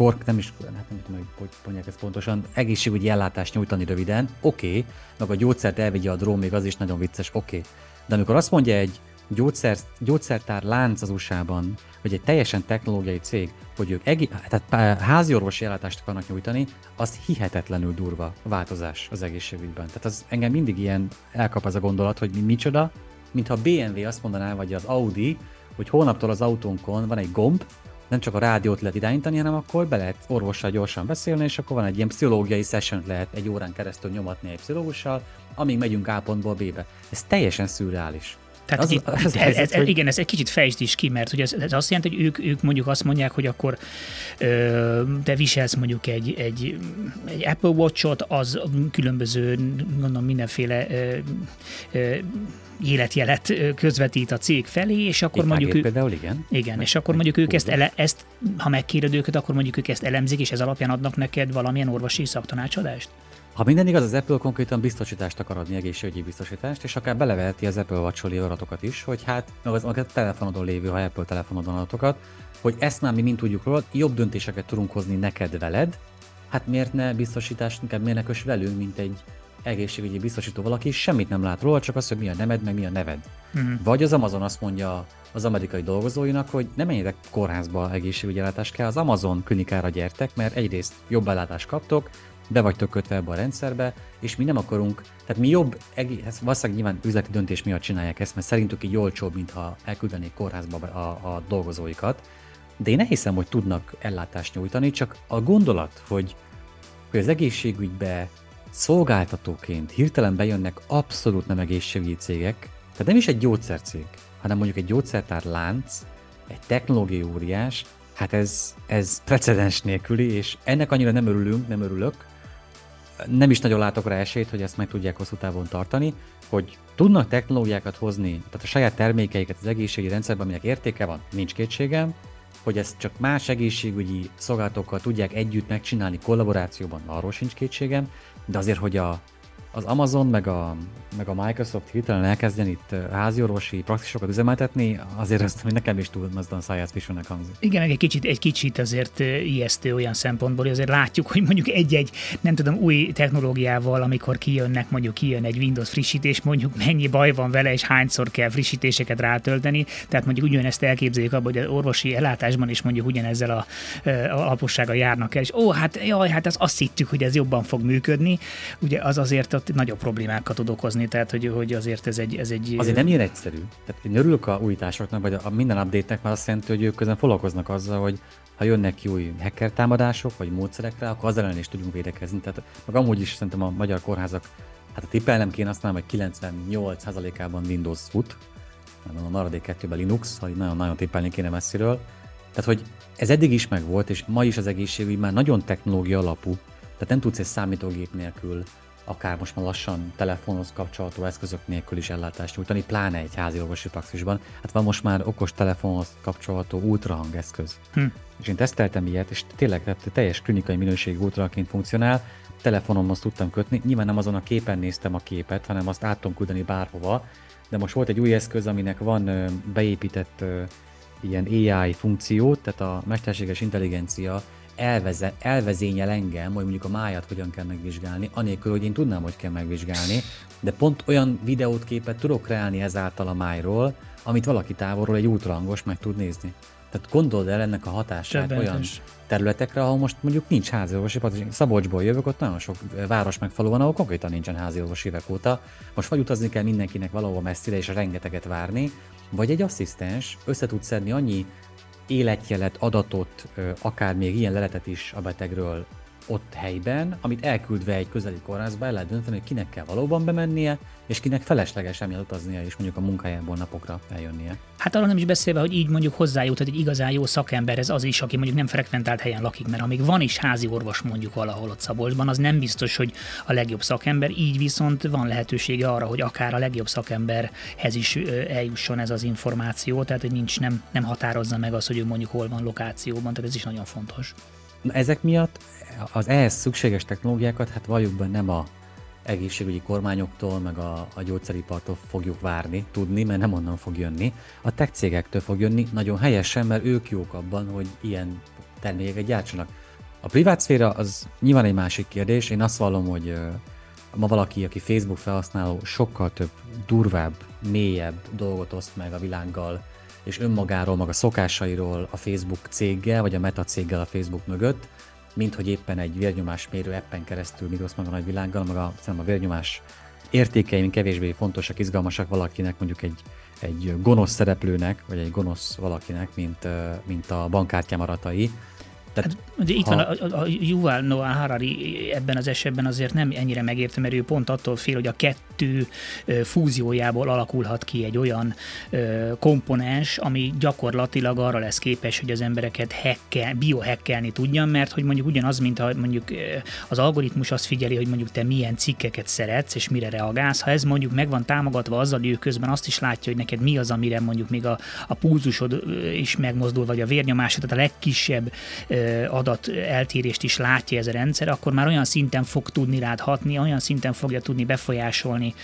kork, nem is, hát nem tudom, hogy mondják ezt pontosan, egészségügyi ellátást nyújtani röviden, oké, okay, meg a gyógyszert elvigye a drón, még az is nagyon vicces, oké. Okay. De amikor azt mondja egy gyógyszer, gyógyszertár lánc az USA-ban, vagy egy teljesen technológiai cég, hogy ők egi, tehát házi orvosi ellátást akarnak nyújtani, az hihetetlenül durva változás az egészségügyben. Tehát az engem mindig ilyen elkap az a gondolat, hogy mi micsoda, mintha a BMW azt mondaná, vagy az Audi, hogy hónaptól az autónkon van egy gomb, nem csak a rádiót lehet irányítani, hanem akkor be lehet orvossal gyorsan beszélni, és akkor van egy ilyen pszichológiai session lehet egy órán keresztül nyomatni egy pszichológussal, amíg megyünk A pontból B-be. Ez teljesen szürreális. Tehát az, itt, az, az ez, ez, hogy... igen, ez egy kicsit fejtsd is ki, mert ugye ez, ez azt jelenti, hogy ők, ők mondjuk azt mondják, hogy akkor ö, te viselsz mondjuk egy, egy, egy Apple Watch-ot, az különböző, gondolom mindenféle ö, ö, életjelet közvetít a cég felé, és akkor Itt mondjuk... Ő, például, igen. Igen, és akkor mondjuk ők ezt, ele, ezt, ha megkéred őket, akkor mondjuk ők ezt elemzik, és ez alapján adnak neked valamilyen orvosi szaktanácsodást? Ha minden igaz, az Apple konkrétan biztosítást akar adni, egészségügyi biztosítást, és akár beleveheti az Apple watch adatokat is, hogy hát, meg az, a telefonodon lévő, ha Apple telefonodon adatokat, hogy ezt már mi mind tudjuk róla, jobb döntéseket tudunk hozni neked veled, hát miért ne biztosítást, inkább ne velünk, mint egy egészségügyi biztosító valaki, semmit nem lát róla, csak az, hogy mi a nemed, meg mi a neved. Uh-huh. Vagy az Amazon azt mondja az amerikai dolgozóinak, hogy nem menjetek kórházba egészségügyi ellátást kell, az Amazon klinikára gyertek, mert egyrészt jobb ellátást kaptok, be vagytok kötve ebbe a rendszerbe, és mi nem akarunk, tehát mi jobb, ez valószínűleg nyilván üzleti döntés miatt csinálják ezt, mert szerintük így olcsóbb, mintha elküldenék kórházba a, a dolgozóikat, de én ne hiszem, hogy tudnak ellátást nyújtani, csak a gondolat, hogy, hogy az egészségügybe szolgáltatóként hirtelen bejönnek abszolút nem egészségügyi cégek, tehát nem is egy gyógyszercég, hanem mondjuk egy gyógyszertár lánc, egy technológiai óriás, hát ez, ez precedens nélküli, és ennek annyira nem örülünk, nem örülök, nem is nagyon látok rá esélyt, hogy ezt meg tudják hosszú távon tartani, hogy tudnak technológiákat hozni, tehát a saját termékeiket az egészségügyi rendszerben, aminek értéke van, nincs kétségem, hogy ezt csak más egészségügyi szolgálatokkal tudják együtt megcsinálni kollaborációban, arról sincs kétségem, de azért, hogy a az Amazon meg a, meg a Microsoft hirtelen elkezdjen itt háziorvosi praxisokat üzemeltetni, azért ezt hogy nekem is túl a szájász fisúnak hangzik. Igen, meg egy kicsit, egy kicsit azért ijesztő olyan szempontból, hogy azért látjuk, hogy mondjuk egy-egy, nem tudom, új technológiával, amikor kijönnek, mondjuk kijön egy Windows frissítés, mondjuk mennyi baj van vele, és hányszor kell frissítéseket rátölteni. Tehát mondjuk ugyanezt elképzeljük abban, hogy az orvosi ellátásban is mondjuk ugyanezzel a, a alapossággal járnak el, és ó, hát jaj, hát az azt hittük, hogy ez jobban fog működni. Ugye az azért ott nagyobb problémákat tud okozni, tehát hogy, hogy azért ez egy, ez egy... Azért nem ilyen egyszerű. Tehát én örülök a újításoknak, vagy a minden update-nek, mert azt jelenti, hogy ők közben foglalkoznak azzal, hogy ha jönnek ki új hacker támadások, vagy módszerekre, akkor az ellen is tudjunk védekezni. Tehát meg amúgy is szerintem a magyar kórházak, hát a tippelnem kéne azt mondom, hogy 98%-ában Windows fut, a maradék kettőben Linux, ha nagyon-nagyon tippelni kéne messziről. Tehát, hogy ez eddig is meg volt, és ma is az egészségügy már nagyon technológia alapú, tehát nem tudsz egy számítógép nélkül akár most már lassan telefonhoz kapcsolható eszközök nélkül is ellátást nyújtani, pláne egy házi orvosi praxisban. Hát van most már okos telefonhoz kapcsolható ultrahang eszköz. Hm. És én teszteltem ilyet, és tényleg tehát teljes klinikai minőségű ultrahaként funkcionál, telefonomhoz tudtam kötni, nyilván nem azon a képen néztem a képet, hanem azt át tudom küldeni bárhova, de most volt egy új eszköz, aminek van beépített ilyen AI funkció, tehát a mesterséges intelligencia elveze, elvezényel engem, hogy mondjuk a májat hogyan kell megvizsgálni, anélkül, hogy én tudnám, hogy kell megvizsgálni, de pont olyan videót, képet tudok kreálni ezáltal a májról, amit valaki távolról egy ultrahangos meg tud nézni. Tehát gondold el ennek a hatását Többenetes. olyan területekre, ahol most mondjuk nincs háziorvosi, Szabolcsból jövök, ott nagyon sok város meg falu van, ahol konkrétan nincsen háziorvos évek óta. Most vagy utazni kell mindenkinek valahova messzire és rengeteget várni, vagy egy asszisztens össze tud szedni annyi életjelet, adatot, akár még ilyen leletet is a betegről ott helyben, amit elküldve egy közeli kórházba el lehet dönteni, hogy kinek kell valóban bemennie, és kinek felesleges emiatt utaznia és mondjuk a munkájából napokra eljönnie. Hát arról nem is beszélve, hogy így mondjuk hozzájut egy igazán jó szakemberhez az is, aki mondjuk nem frekventált helyen lakik, mert amíg van is házi orvos mondjuk valahol ott Szabolcsban, az nem biztos, hogy a legjobb szakember, így viszont van lehetősége arra, hogy akár a legjobb szakemberhez is eljusson ez az információ, tehát hogy nincs, nem, nem határozza meg az, hogy ő mondjuk hol van lokációban, tehát ez is nagyon fontos. Na, ezek miatt az ehhez szükséges technológiákat, hát valljuk be nem a egészségügyi kormányoktól, meg a, a gyógyszeripartól fogjuk várni, tudni, mert nem onnan fog jönni. A tech cégektől fog jönni, nagyon helyesen, mert ők jók abban, hogy ilyen termékeket gyártsanak. A privát szféra az nyilván egy másik kérdés. Én azt vallom, hogy ma valaki, aki Facebook felhasználó, sokkal több durvább, mélyebb dolgot oszt meg a világgal, és önmagáról, maga szokásairól a Facebook céggel, vagy a Meta céggel a Facebook mögött, mint hogy éppen egy vérnyomásmérő appen keresztül mit osz meg a nagyvilággal, meg a, a vérnyomás értékeim kevésbé fontosak, izgalmasak valakinek, mondjuk egy, egy gonosz szereplőnek, vagy egy gonosz valakinek, mint, mint a bankkártyám aratai, tehát, hát, ugye itt ha... van a, a Yuval Noah Harari ebben az esetben azért nem ennyire megértem, mert ő pont attól fél, hogy a kettő fúziójából alakulhat ki egy olyan komponens, ami gyakorlatilag arra lesz képes, hogy az embereket hekkel, biohekkelni tudjan, mert hogy mondjuk ugyanaz, mint ha mondjuk az algoritmus azt figyeli, hogy mondjuk te milyen cikkeket szeretsz, és mire reagálsz. Ha ez mondjuk meg van támogatva azzal, hogy ő közben azt is látja, hogy neked mi az, amire mondjuk még a, a pulzusod is megmozdul, vagy a vérnyomásod, tehát a legkisebb adat eltérést is látja ez a rendszer, akkor már olyan szinten fog tudni rád hatni, olyan szinten fogja tudni befolyásolni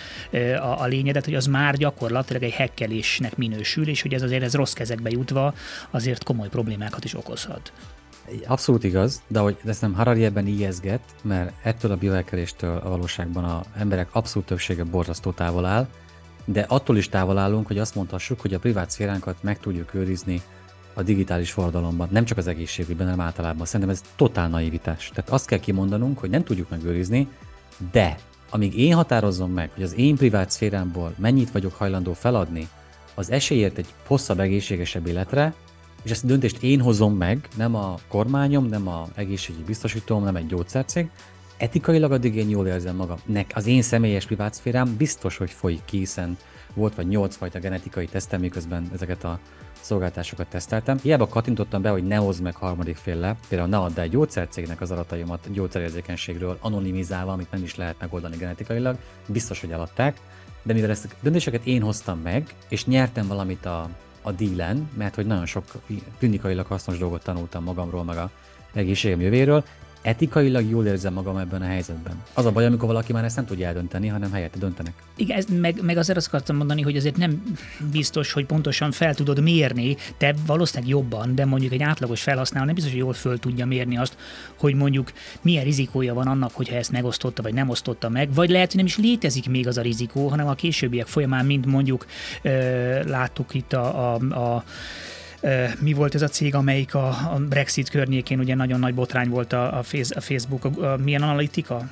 a, a lényedet, hogy az már gyakorlatilag egy hekkelésnek minősül, és hogy ez azért ez rossz kezekbe jutva azért komoly problémákat is okozhat. Abszolút igaz, de hogy ezt nem Harari ebben ijeszget, mert ettől a biohekkeléstől a valóságban a emberek abszolút többsége borzasztó távol áll, de attól is távol állunk, hogy azt mondhassuk, hogy a privát szféránkat meg tudjuk őrizni a digitális forradalomban, nem csak az egészségügyben, hanem általában. Szerintem ez totál naivitás. Tehát azt kell kimondanunk, hogy nem tudjuk megőrizni, de amíg én határozom meg, hogy az én privát szférámból mennyit vagyok hajlandó feladni az esélyért egy hosszabb, egészségesebb életre, és ezt a döntést én hozom meg, nem a kormányom, nem a egészségügyi biztosítóm, nem egy gyógyszercég, etikailag addig én jól érzem magam. Nek az én személyes privát szférám biztos, hogy folyik ki, hiszen volt vagy nyolc fajta genetikai tesztem, miközben ezeket a szolgáltásokat teszteltem. Hiába kattintottam be, hogy ne hozd meg harmadik félle, például ne add el gyógyszercégnek az adataimat gyógyszerérzékenységről anonimizálva, amit nem is lehet megoldani genetikailag, biztos, hogy eladták. De mivel ezt a döntéseket én hoztam meg, és nyertem valamit a, a dílen, mert hogy nagyon sok klinikailag hasznos dolgot tanultam magamról, meg a egészségem jövőről, etikailag jól érzem magam ebben a helyzetben. Az a baj, amikor valaki már ezt nem tudja eldönteni, hanem helyette döntenek. Igen, ez, meg, meg azért azt akartam mondani, hogy azért nem biztos, hogy pontosan fel tudod mérni, te valószínűleg jobban, de mondjuk egy átlagos felhasználó nem biztos, hogy jól föl tudja mérni azt, hogy mondjuk milyen rizikója van annak, hogyha ezt megosztotta vagy nem osztotta meg, vagy lehet, hogy nem is létezik még az a rizikó, hanem a későbbiek folyamán, mint mondjuk ö, láttuk itt a, a, a mi volt ez a cég, amelyik a, a Brexit környékén ugye nagyon nagy botrány volt a, a, face, a Facebook, a, a, milyen analitika?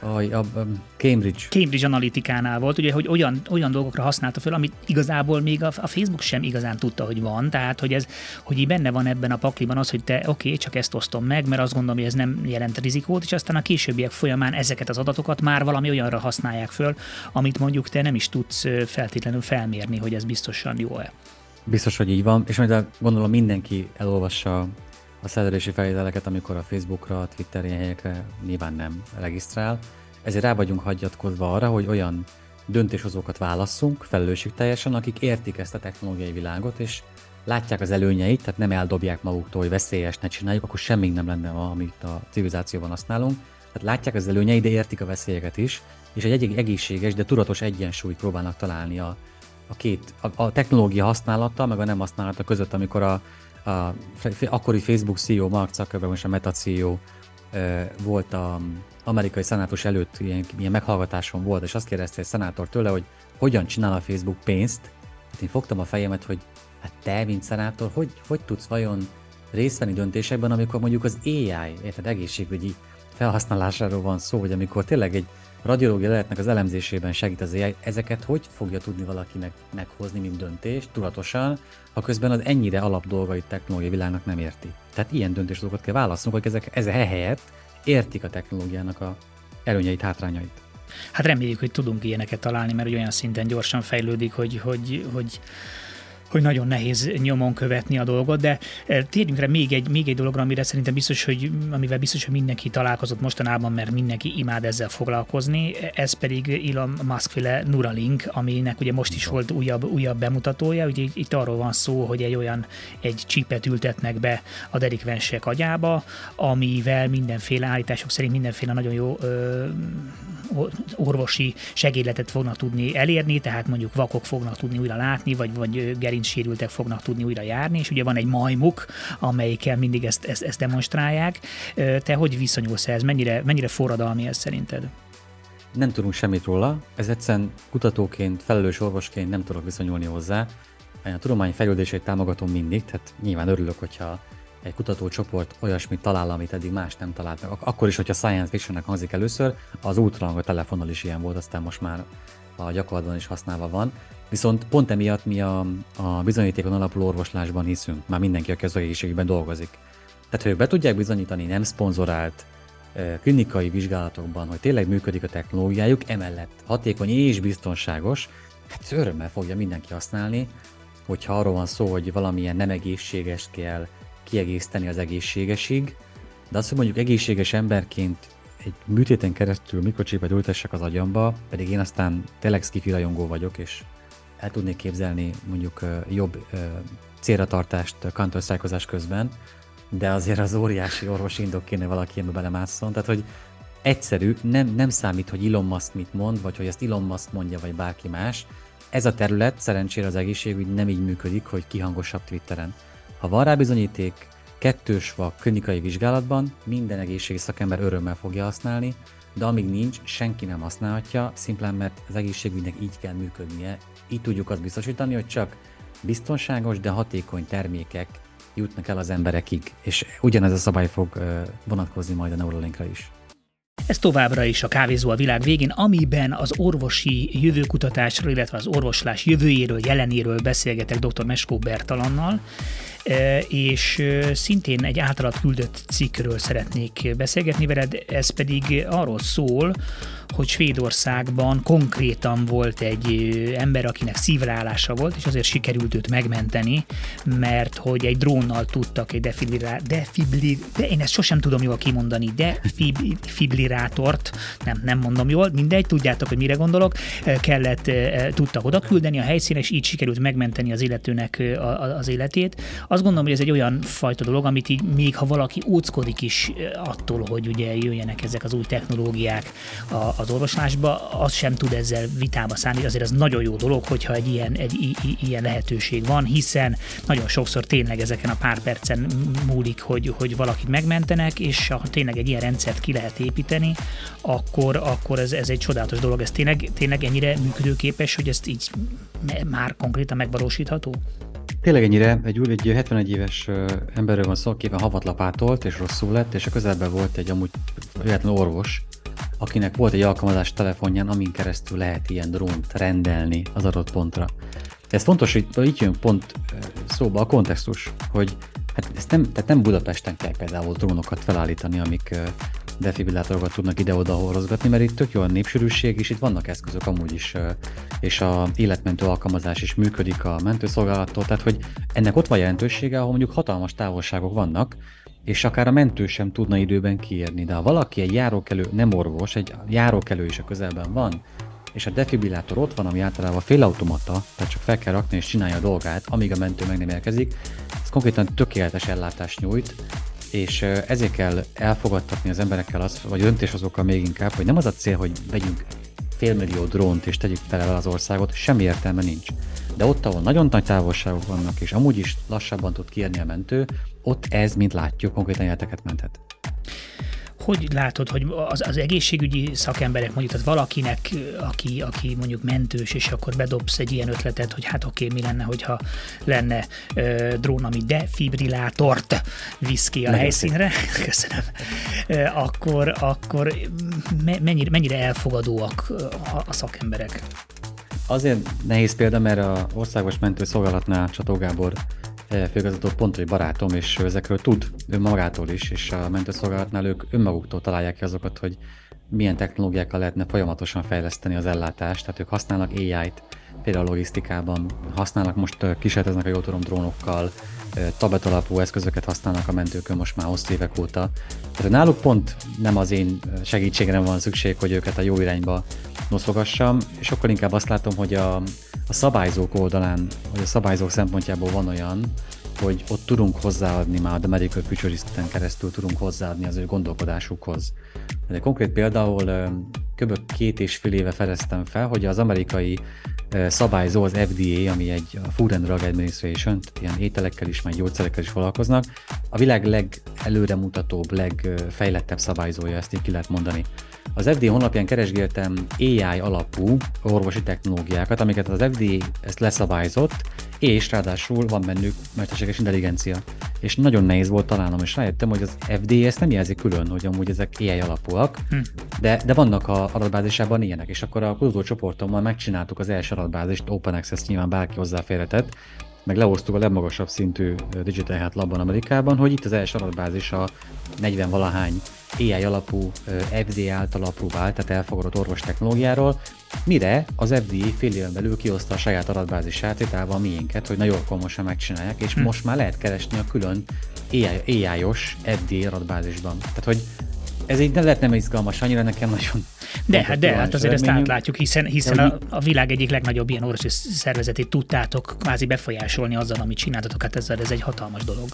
A, a, a Cambridge. Cambridge analitikánál volt, ugye, hogy olyan, olyan dolgokra használta fel, amit igazából még a, a Facebook sem igazán tudta, hogy van, tehát hogy ez, hogy így benne van ebben a pakliban az, hogy te oké, okay, csak ezt osztom meg, mert azt gondolom, hogy ez nem jelent rizikót, és aztán a későbbiek folyamán ezeket az adatokat már valami olyanra használják föl, amit mondjuk te nem is tudsz feltétlenül felmérni, hogy ez biztosan jó-e. Biztos, hogy így van, és majd gondolom mindenki elolvassa a szerződési feltételeket, amikor a Facebookra, a Twitter ilyen helyekre nyilván nem regisztrál. Ezért rá vagyunk hagyatkozva arra, hogy olyan döntéshozókat válasszunk felelősségteljesen, akik értik ezt a technológiai világot, és látják az előnyeit, tehát nem eldobják maguktól, hogy veszélyes, ne csináljuk, akkor semmi nem lenne, amit a civilizációban használunk. Tehát látják az előnyeit, de értik a veszélyeket is, és egy egészséges, de tudatos egyensúlyt próbálnak találni a, a két, a, a technológia használata, meg a nem használata között, amikor a, a akkori Facebook CEO Mark Zuckerberg, most a Meta CEO volt a amerikai szenátus előtt, ilyen, ilyen meghallgatáson volt, és azt kérdezte egy szenátor tőle, hogy hogyan csinál a Facebook pénzt. Hát én fogtam a fejemet, hogy hát te, mint szenátor, hogy, hogy tudsz vajon részt venni döntésekben, amikor mondjuk az AI, érted, egészségügyi felhasználásáról van szó, vagy amikor tényleg egy radiológia lehetnek az elemzésében segít az AI, ezeket hogy fogja tudni valakinek meghozni, mint döntést, tudatosan, ha közben az ennyire alap dolgait technológiai világnak nem érti. Tehát ilyen döntésdolgokat kell válaszolnunk, hogy ezek, ez helyett értik a technológiának a előnyeit, hátrányait. Hát reméljük, hogy tudunk ilyeneket találni, mert olyan szinten gyorsan fejlődik, hogy, hogy, hogy hogy nagyon nehéz nyomon követni a dolgot, de eh, térjünk rá még egy, még egy dologra, amire szerintem biztos, hogy, amivel biztos, hogy mindenki találkozott mostanában, mert mindenki imád ezzel foglalkozni, ez pedig Elon Musk féle Neuralink, aminek ugye most is volt újabb, újabb bemutatója, ugye itt arról van szó, hogy egy olyan egy csipet ültetnek be a delikvensek agyába, amivel mindenféle állítások szerint mindenféle nagyon jó ö, orvosi segédletet fognak tudni elérni, tehát mondjuk vakok fognak tudni újra látni, vagy, vagy gerincsérültek fognak tudni újra járni, és ugye van egy majmuk, amelyikkel mindig ezt, ezt, ezt demonstrálják. Te hogy viszonyulsz ehhez? Mennyire, mennyire forradalmi ez szerinted? Nem tudunk semmit róla, ez egyszerűen kutatóként, felelős orvosként nem tudok viszonyulni hozzá. A tudomány fejlődését támogatom mindig, tehát nyilván örülök, hogyha egy kutatócsoport olyasmit talál, amit eddig más nem talált meg. Akkor is, hogyha science fictionnek hangzik először, az ultrahang a telefonnal is ilyen volt, aztán most már a gyakorlatban is használva van. Viszont pont emiatt mi a, a bizonyítékon alapuló orvoslásban hiszünk, már mindenki, aki az egészségügyben dolgozik. Tehát, ha ők be tudják bizonyítani nem szponzorált klinikai vizsgálatokban, hogy tényleg működik a technológiájuk, emellett hatékony és biztonságos, hát örömmel fogja mindenki használni, hogyha arról van szó, hogy valamilyen nem egészséges kell kiegészíteni az egészségesig, de azt, hogy mondjuk egészséges emberként egy műtéten keresztül mikrocsipet ültessek az agyamba, pedig én aztán tényleg skifi rajongó vagyok, és el tudnék képzelni mondjuk jobb célra tartást counter közben, de azért az óriási orvosi indok kéne valaki ebbe belemásszon. Tehát, hogy egyszerű, nem, nem számít, hogy Elon Musk mit mond, vagy hogy ezt Elon Musk mondja, vagy bárki más. Ez a terület szerencsére az egészségügy nem így működik, hogy kihangosabb Twitteren. Ha van rá bizonyíték, kettős vak klinikai vizsgálatban minden egészségi szakember örömmel fogja használni, de amíg nincs, senki nem használhatja, szimplán mert az egészségügynek így kell működnie. Így tudjuk azt biztosítani, hogy csak biztonságos, de hatékony termékek jutnak el az emberekig, és ugyanez a szabály fog vonatkozni majd a Neuralinkra is. Ez továbbra is a kávézó a világ végén, amiben az orvosi jövőkutatásról, illetve az orvoslás jövőjéről, jelenéről beszélgetek dr. Meskó Bertalannal, és szintén egy általad küldött cikkről szeretnék beszélgetni veled, ez pedig arról szól, hogy Svédországban konkrétan volt egy ember, akinek szívrálása volt, és azért sikerült őt megmenteni, mert hogy egy drónnal tudtak egy defibrilá, defibri, de én ezt sosem tudom jól kimondani, defibrilátort, nem, nem mondom jól, mindegy, tudjátok, hogy mire gondolok, kellett, tudtak oda küldeni a helyszínen, és így sikerült megmenteni az illetőnek az életét. Azt gondolom, hogy ez egy olyan fajta dolog, amit így még ha valaki óckodik is attól, hogy ugye jöjjenek ezek az új technológiák a, az orvoslásba, az sem tud ezzel vitába szállni. Azért ez nagyon jó dolog, hogyha egy ilyen, egy i, i, ilyen lehetőség van, hiszen nagyon sokszor tényleg ezeken a pár percen múlik, hogy, hogy valakit megmentenek, és ha tényleg egy ilyen rendszert ki lehet építeni, akkor, akkor ez, ez egy csodálatos dolog. Ez tényleg, tényleg ennyire működőképes, hogy ezt így már konkrétan megvalósítható? Tényleg ennyire, egy, egy 71 éves emberről van szó, aki havatlapátolt, és rosszul lett, és a közelben volt egy amúgy véletlen orvos, akinek volt egy alkalmazás telefonján, amin keresztül lehet ilyen drónt rendelni az adott pontra. Ez fontos, hogy itt jön pont szóba a kontextus, hogy hát ezt nem, tehát nem Budapesten kell például drónokat felállítani, amik defibrillátorokat tudnak ide-oda horozgatni, mert itt tök jó a népsűrűség, és itt vannak eszközök amúgy is, és a életmentő alkalmazás is működik a mentőszolgálattól, tehát hogy ennek ott van jelentősége, ahol mondjuk hatalmas távolságok vannak, és akár a mentő sem tudna időben kiérni. De ha valaki egy járókelő, nem orvos, egy járókelő is a közelben van, és a defibrillátor ott van, ami általában félautomata, tehát csak fel kell rakni és csinálja a dolgát, amíg a mentő meg nem érkezik, ez konkrétan tökéletes ellátást nyújt, és ezért kell elfogadtatni az emberekkel azt, vagy döntéshozokkal még inkább, hogy nem az a cél, hogy vegyünk félmillió drónt és tegyük tele az országot, semmi értelme nincs. De ott, ahol nagyon nagy távolságok vannak, és amúgy is lassabban tud kiérni a mentő, ott ez, mint látjuk, konkrétan életeket menthet. Hogy látod, hogy az, az egészségügyi szakemberek mondjuk, tehát valakinek, aki, aki mondjuk mentős, és akkor bedobsz egy ilyen ötletet, hogy hát oké, mi lenne, hogyha lenne ö, drón, ami defibrillátort visz ki a Nagyon helyszínre, szépen. [laughs] köszönöm, ö, akkor, akkor mennyire, mennyire elfogadóak a, a szakemberek? Azért nehéz példa, mert a Országos Mentőszolgálatnál Csató Gábor főgazgató pont egy barátom, és ezekről tud önmagától is, és a mentőszolgálatnál ők önmaguktól találják ki azokat, hogy milyen technológiákkal lehetne folyamatosan fejleszteni az ellátást. Tehát ők használnak AI-t, például a logisztikában, használnak most, eh, kísérleteznek a jól tudom drónokkal, eh, tablet alapú eszközöket használnak a mentőkön most már hosszú évek óta. Tehát náluk pont nem az én segítségre van szükség, hogy őket a jó irányba noszogassam, sokkal inkább azt látom, hogy a, a szabályzók oldalán, vagy a szabályzók szempontjából van olyan, hogy ott tudunk hozzáadni már a Medical Futuristen keresztül tudunk hozzáadni az ő gondolkodásukhoz. De konkrét például kb. két és fél éve fedeztem fel, hogy az amerikai szabályzó, az FDA, ami egy Food and Drug Administration, ilyen ételekkel is, meg gyógyszerekkel is foglalkoznak, a világ legelőremutatóbb, legfejlettebb szabályzója, ezt így ki lehet mondani. Az FDA honlapján keresgéltem AI alapú orvosi technológiákat, amiket az FDA ezt leszabályzott, és ráadásul van bennük mesterséges intelligencia. És nagyon nehéz volt találnom, és rájöttem, hogy az FDA ezt nem jelzi külön, hogy amúgy ezek AI alapúak, hm. de, de vannak a adatbázisában ilyenek, és akkor a kutatócsoportommal megcsináltuk az első adatbázist, Open Access nyilván bárki hozzáférhetett, meg lehoztuk a legmagasabb szintű Digital Health Labban Amerikában, hogy itt az első adatbázis a 40 valahány AI alapú, FDA által apróvált, tehát elfogadott orvos technológiáról, mire az FDA fél éven belül kihozta a saját adatbázisát, itt a miénket, hogy nagyon komosan megcsinálják, és hm. most már lehet keresni a külön AI-os FDA adatbázisban. Tehát, hogy ez így lehet nem izgalmas, annyira nekem nagyon... De, hát, de hát azért ezt átlátjuk, hiszen, hiszen a, a világ egyik legnagyobb ilyen orvosi szervezetét tudtátok kvázi befolyásolni azzal, amit csináltatok, hát ez, ez egy hatalmas dolog.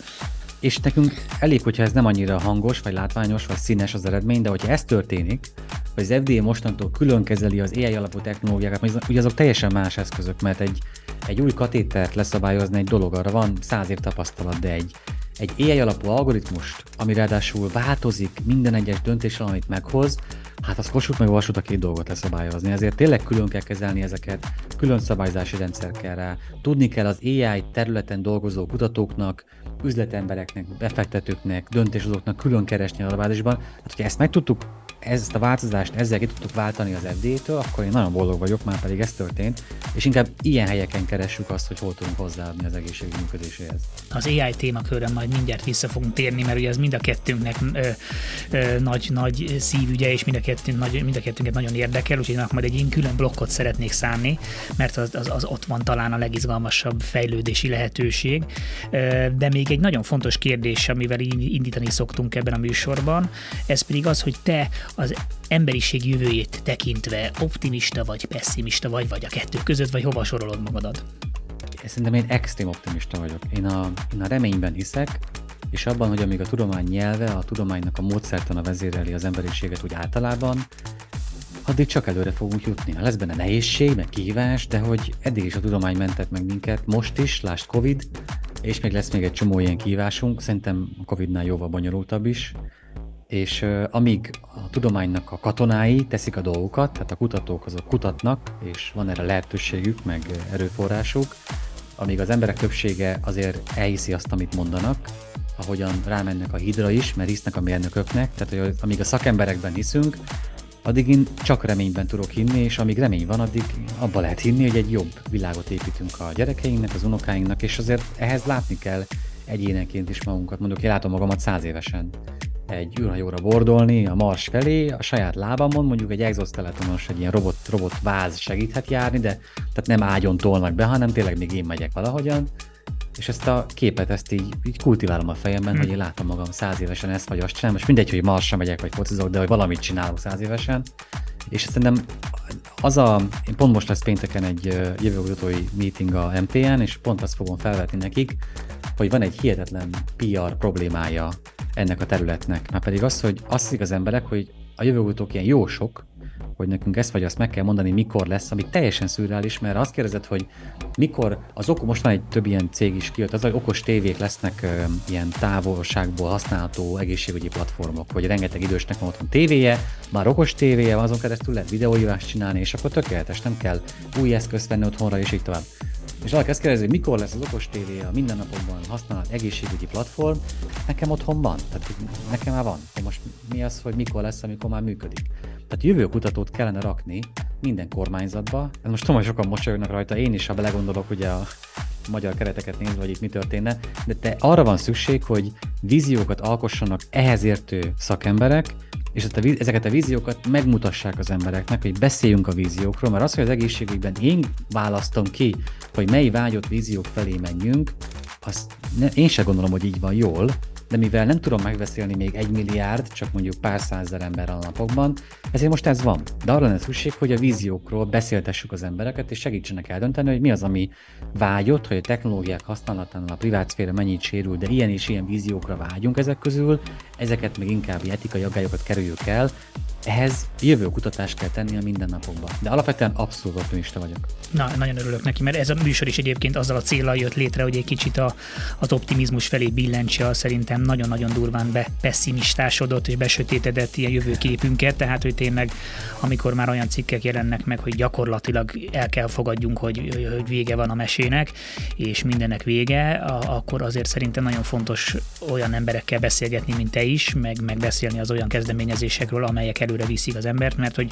És nekünk elég, hogyha ez nem annyira hangos, vagy látványos, vagy színes az eredmény, de hogyha ez történik, hogy az FDA mostantól külön kezeli az AI alapú technológiákat, ugye azok teljesen más eszközök, mert egy, egy új katétert leszabályozni egy dolog, arra van száz év tapasztalat, de egy, egy AI alapú algoritmust, ami ráadásul változik minden egyes döntéssel, amit meghoz, hát az kossuk meg vasút a két dolgot leszabályozni. Ezért tényleg külön kell kezelni ezeket, külön szabályzási rendszer kell rá. Tudni kell az AI területen dolgozó kutatóknak, üzletembereknek, befektetőknek, döntéshozóknak külön keresni a adatbázisban. Hát, hogyha ezt meg tudtuk ezt a változást ezzel ki tudtuk váltani az FD-től, akkor én nagyon boldog vagyok, már pedig ez történt, és inkább ilyen helyeken keressük azt, hogy hol tudunk hozzáadni az egészségügy működéséhez. Az AI témakörön majd mindjárt vissza fogunk térni, mert ugye ez mind a kettőnknek ö, ö, nagy, nagy szívügye, és mind a, kettőnk, nagy, mind a kettőnket nagyon érdekel, úgyhogy én majd egy ilyen külön blokkot szeretnék szánni, mert az, az, az ott van talán a legizgalmasabb fejlődési lehetőség. De még egy nagyon fontos kérdés, amivel indítani szoktunk ebben a műsorban, ez pedig az, hogy te az emberiség jövőjét tekintve optimista vagy pessimista vagy, vagy a kettő között, vagy hova sorolod magadat? Szerintem én extrém optimista vagyok. Én a, én a reményben hiszek, és abban, hogy amíg a tudomány nyelve, a tudománynak a módszertana vezéreli az emberiséget úgy általában, addig csak előre fogunk jutni. Lesz benne nehézség, meg kihívás, de hogy eddig is a tudomány mentett meg minket, most is, lásd Covid, és még lesz még egy csomó ilyen kihívásunk, szerintem a Covid-nál jóval bonyolultabb is, és uh, amíg a tudománynak a katonái teszik a dolgokat, tehát a kutatók azok kutatnak, és van erre lehetőségük, meg erőforrásuk, amíg az emberek többsége azért elhiszi azt, amit mondanak, ahogyan rámennek a hídra is, mert hisznek a mérnököknek, tehát hogy amíg a szakemberekben hiszünk, addig én csak reményben tudok hinni, és amíg remény van, addig abba lehet hinni, hogy egy jobb világot építünk a gyerekeinknek, az unokáinknak, és azért ehhez látni kell egyénenként is magunkat. Mondok, én látom magamat száz évesen egy űrhajóra bordolni a Mars felé, a saját lábamon, mondjuk egy exoskeletonos, egy ilyen robot, robot váz segíthet járni, de tehát nem ágyon tolnak be, hanem tényleg még én megyek valahogyan, és ezt a képet, ezt így, így kultiválom a fejemben, hmm. hogy én látom magam száz évesen ezt vagy azt csinálom, és mindegy, hogy Marsra megyek, vagy focizok, de hogy valamit csinálok száz évesen. És szerintem az a, én pont most lesz pénteken egy jövőkutatói meeting a MTN, és pont azt fogom felvetni nekik, hogy van egy hihetetlen PR problémája ennek a területnek. Már pedig az, hogy azt hiszik az emberek, hogy a jövőkutatók ilyen jó sok, hogy nekünk ezt vagy azt meg kell mondani, mikor lesz, ami teljesen szürreális, mert azt kérdezed, hogy mikor, az okos, most van egy több ilyen cég is kijött, az, hogy okos tévék lesznek ö, ilyen távolságból használható egészségügyi platformok, hogy rengeteg idősnek van otthon tévéje, már okos tévéje van, azon keresztül lehet videóhívást csinálni, és akkor tökéletes, nem kell új eszközt venni otthonra, és így tovább. És valaki ezt kérdezi, hogy mikor lesz az okos tévé a mindennapokban használat egészségügyi platform, nekem otthon van, tehát nekem már van. Most mi az, hogy mikor lesz, amikor már működik? Tehát jövőkutatót kellene rakni minden kormányzatba. Hát most tudom, hogy sokan mosolyognak rajta, én is, ha belegondolok ugye a magyar kereteket nézve, hogy itt mi történne, de, de arra van szükség, hogy víziókat alkossanak ehhez értő szakemberek, és ezeket a víziókat megmutassák az embereknek, hogy beszéljünk a víziókról, mert az, hogy az egészségügyben én választom ki, hogy mely vágyott víziók felé menjünk, azt én sem gondolom, hogy így van jól, de mivel nem tudom megbeszélni még egy milliárd, csak mondjuk pár százezer ember a napokban, ezért most ez van. De arra lenne szükség, hogy a víziókról beszéltessük az embereket, és segítsenek eldönteni, hogy mi az, ami vágyott, hogy a technológiák használatánál a privát szféra mennyit sérül, de ilyen és ilyen víziókra vágyunk ezek közül, ezeket még inkább etikai aggályokat kerüljük el, ehhez jövő kutatást kell tenni a mindennapokban. De alapvetően abszolút optimista vagyok. Na, nagyon örülök neki, mert ez a műsor is egyébként azzal a célral jött létre, hogy egy kicsit a, az optimizmus felé billentse szerintem nagyon-nagyon durván be pessimistásodott és besötétedett ilyen jövőképünket, tehát hogy tényleg amikor már olyan cikkek jelennek meg, hogy gyakorlatilag el kell fogadjunk, hogy, hogy vége van a mesének, és mindennek vége, akkor azért szerintem nagyon fontos olyan emberekkel beszélgetni, mint te is, meg, meg beszélni az olyan kezdeményezésekről, amelyek előre viszik az embert, mert hogy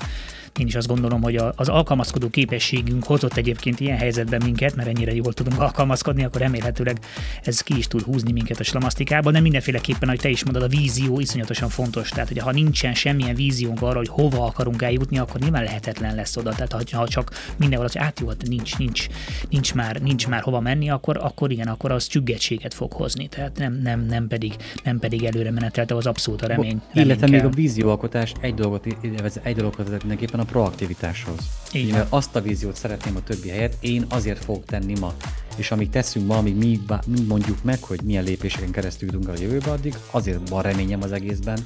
én is azt gondolom, hogy az alkalmazkodó képességünk hozott egyébként ilyen helyzetben minket, mert ennyire jól tudunk alkalmazkodni, akkor remélhetőleg ez ki is tud húzni minket a slamasztikába, de mindenféleképpen, ahogy te is mondod, a vízió iszonyatosan fontos. Tehát, hogy ha nincsen semmilyen víziónk arra, hogy hova akarunk eljutni, akkor nyilván lehetetlen lesz oda. Tehát, ha csak mindenhol az, át jó, hát nincs, nincs, nincs, már, nincs már hova menni, akkor, akkor igen, akkor az csüggetséget fog hozni. Tehát nem, nem, nem pedig, nem pedig előre menetelte az abszolút a remény. Illetve még a vízióalkotás egy dolgot, egy dolgot mindenképpen a proaktivitáshoz. Így mert azt a víziót szeretném a többi helyet, én azért fogok tenni ma. És amíg teszünk ma, amíg mi, mi mondjuk meg, hogy milyen lépéseken keresztül jutunk a jövőbe, addig azért van reményem az egészben,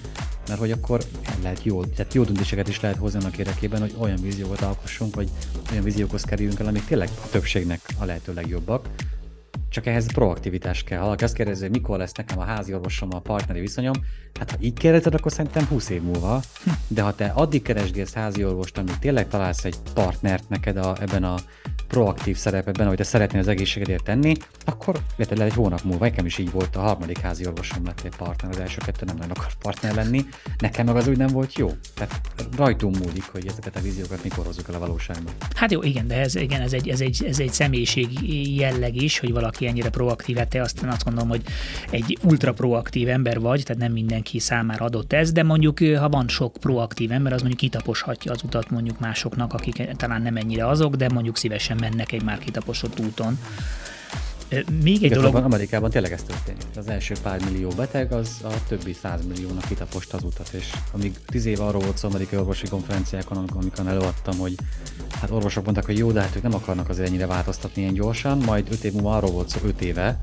mert hogy akkor lehet jó, tehát jó döntéseket is lehet hozni annak érdekében, hogy olyan víziókat alkossunk, vagy olyan víziókhoz kerüljünk el, amik tényleg a többségnek a lehető legjobbak, csak ehhez proaktivitás kell. Ha azt kérdezi, hogy mikor lesz nekem a házi orvosom a partneri viszonyom, hát ha így kérdezed, akkor szerintem 20 év múlva. De ha te addig keresgélsz házi orvost, amíg tényleg találsz egy partnert neked a, ebben a proaktív szerepben, hogy te szeretnél az egészségedért tenni, akkor lehet, egy hónap múlva, nekem is így volt, a harmadik házi orvosom lett egy partner, az első kettő nem nagyon akart partner lenni, nekem meg az úgy nem volt jó. Tehát rajtunk múlik, hogy ezeket a víziókat mikor hozzuk el a valóságba. Hát jó, igen, de ez, igen, ez, egy, ez, egy, ez egy személyiség jelleg is, hogy valaki ennyire proaktív, te azt, azt gondolom, hogy egy ultra proaktív ember vagy, tehát nem mindenki számára adott ez, de mondjuk ha van sok proaktív ember, az mondjuk kitaposhatja az utat mondjuk másoknak, akik talán nem ennyire azok, de mondjuk szívesen mennek egy már kitaposott úton. Még egy dolog... Amerikában tényleg ez történik. Az első pár millió beteg, az a többi százmilliónak kitapost az utat, és amíg tíz év arról volt szó amerikai orvosi konferenciákon, amikor előadtam, hogy hát orvosok mondták, hogy jó, de hát ők nem akarnak azért ennyire változtatni ilyen gyorsan, majd öt év múlva arról volt szó öt éve,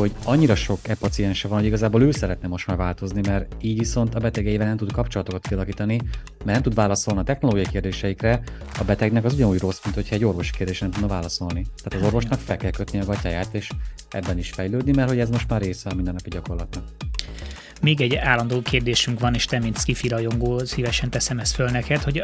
hogy annyira sok e-paciense van, hogy igazából ő szeretne most már változni, mert így viszont a betegeivel nem tud kapcsolatokat kialakítani, mert nem tud válaszolni a technológiai kérdéseikre, a betegnek az ugyanúgy rossz, mint hogyha egy orvosi kérdésre nem tudna válaszolni. Tehát az orvosnak fel kell kötni a gatyáját, és ebben is fejlődni, mert hogy ez most már része a mindennapi gyakorlatnak. Még egy állandó kérdésünk van, és te, mint skifi rajongó, szívesen teszem ezt föl neked, hogy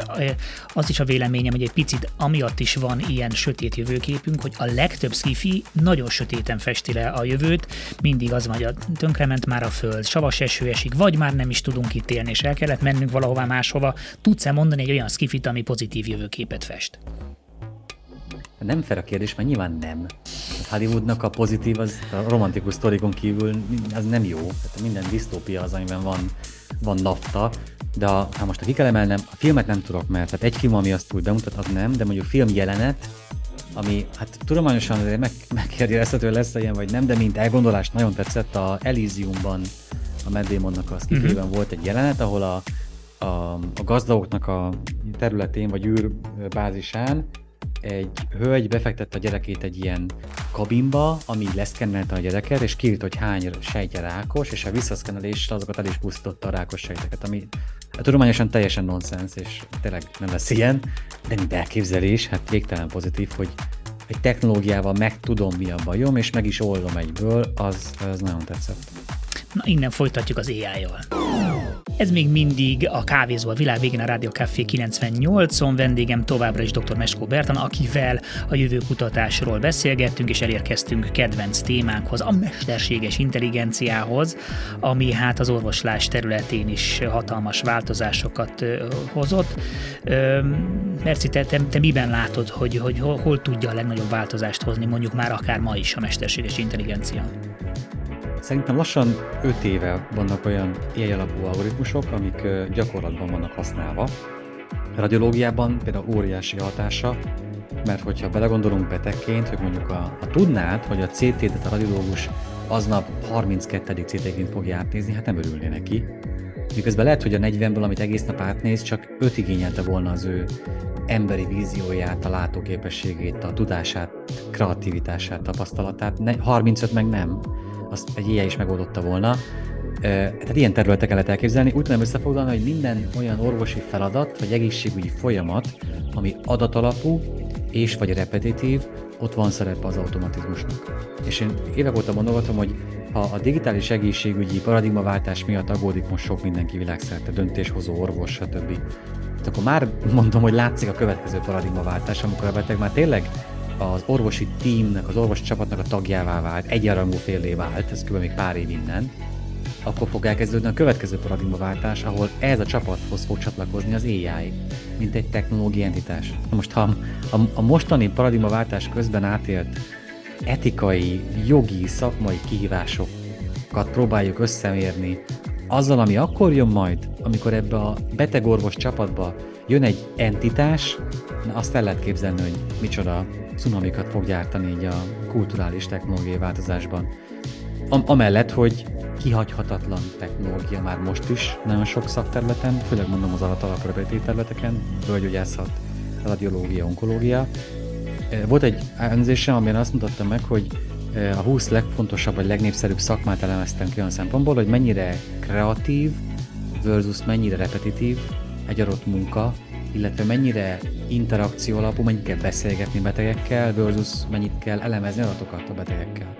az is a véleményem, hogy egy picit amiatt is van ilyen sötét jövőképünk, hogy a legtöbb skifi nagyon sötéten festi le a jövőt, mindig az van, hogy tönkrement már a föld, savas eső esik, vagy már nem is tudunk itt élni, és el kellett mennünk valahová máshova. Tudsz-e mondani egy olyan skifit, ami pozitív jövőképet fest? Nem fel a kérdés, mert nyilván nem. A Hollywoodnak a pozitív, az a romantikus sztorikon kívül az nem jó. Tehát minden disztópia az, amiben van, van nafta, de ha, ha most ki kell emelnem, a filmet nem tudok, mert tehát egy film, ami azt úgy bemutat, az nem, de mondjuk film jelenet, ami hát tudományosan azért meg, megkérdezhető lesz ilyen vagy nem, de mint elgondolás nagyon tetszett, a Elysiumban, a Matt Damonnak a uh-huh. volt egy jelenet, ahol a, a, a gazdagoknak a területén vagy űrbázisán egy hölgy befektette a gyerekét egy ilyen kabinba, ami leszkennelte a gyereket, és kiírt, hogy hány sejtje rákos, és a visszaszkenneléssel azokat el is pusztította a rákos sejteket, ami a tudományosan teljesen nonsens, és tényleg nem lesz ilyen, de mint elképzelés, hát végtelen pozitív, hogy egy technológiával megtudom, mi a bajom, és meg is oldom egyből, az, az nagyon tetszett. Na, innen folytatjuk az AI-jal. Ez még mindig a kávézó a világ végén a Rádió Café 98-on. Vendégem továbbra is dr. Meskó Bertan, akivel a jövőkutatásról beszélgettünk, és elérkeztünk kedvenc témánkhoz, a mesterséges intelligenciához, ami hát az orvoslás területén is hatalmas változásokat hozott. Merci, te, te, te miben látod, hogy, hogy hol, hol tudja a legnagyobb változást hozni, mondjuk már akár ma is a mesterséges intelligencia? Szerintem lassan 5 éve vannak olyan AI algoritmusok, amik gyakorlatban vannak használva. A radiológiában például óriási hatása, mert hogyha belegondolunk betegként, hogy mondjuk a, ha tudnád, hogy a CT-t a radiológus aznap 32. CT-ként fogja átnézni, hát nem örülné neki. Miközben lehet, hogy a 40-ből, amit egész nap átnéz, csak 5 igényelte volna az ő emberi vízióját, a látóképességét, a tudását, kreativitását, tapasztalatát, 35 meg nem azt egy ilyen is megoldotta volna. Tehát ilyen területeken lehet elképzelni. Úgy tudom összefoglalni, hogy minden olyan orvosi feladat, vagy egészségügyi folyamat, ami adatalapú és vagy repetitív, ott van szerepe az automatizmusnak. És én évek óta mondogatom, hogy ha a digitális egészségügyi paradigmaváltás miatt aggódik most sok mindenki világszerte, döntéshozó orvos, stb. Hát akkor már mondom, hogy látszik a következő paradigmaváltás, amikor a beteg már tényleg az orvosi tímnek, az orvos csapatnak a tagjává vált, egyenrangú félé vált, ez kb. még pár év innen, akkor fog elkezdődni a következő paradigmaváltás, ahol ez a csapathoz fog csatlakozni az AI, mint egy technológiai entitás. Most ha a, a mostani paradigmaváltás közben átélt etikai, jogi, szakmai kihívásokat próbáljuk összemérni azzal, ami akkor jön majd, amikor ebbe a betegorvos csapatba jön egy entitás, na azt el lehet képzelni, hogy micsoda cunamikat fog gyártani így a kulturális technológiai változásban. Am- amellett, hogy kihagyhatatlan technológia már most is nagyon sok szakterületen, főleg mondom az alatalapú területeken, bölgyógyászat, radiológia, onkológia. Volt egy elemzésem, amiben azt mutattam meg, hogy a 20 legfontosabb vagy legnépszerűbb szakmát elemeztem ki olyan szempontból, hogy mennyire kreatív versus mennyire repetitív egy adott munka, illetve mennyire interakció alapú, mennyit kell beszélgetni betegekkel, versus mennyit kell elemezni adatokat a betegekkel.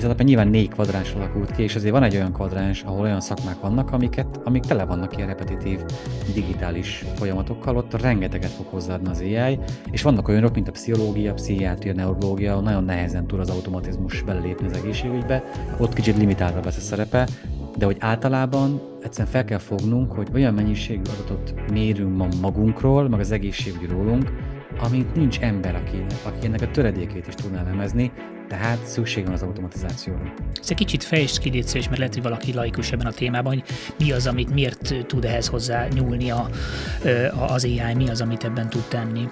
És alapján nyilván négy kvadráns alakult ki, és azért van egy olyan kvadráns, ahol olyan szakmák vannak, amiket, amik tele vannak ilyen repetitív digitális folyamatokkal, ott rengeteget fog hozzáadni az AI, és vannak olyanok, mint a pszichológia, pszichiátria, neurológia, nagyon nehezen tud az automatizmus belépni az egészségügybe, ott kicsit limitáltabb lesz a szerepe, de hogy általában egyszerűen fel kell fognunk, hogy olyan mennyiségű adatot mérünk ma magunkról, meg az egészségügy rólunk, amit nincs ember, aki, aki ennek a töredékét is tudná lemezni, tehát szükség van az automatizációra. Ez egy kicsit fejtsd ki, és mert lehet, hogy valaki laikus ebben a témában, hogy mi az, amit miért tud ehhez hozzá nyúlni a, az AI, mi az, amit ebben tud tenni.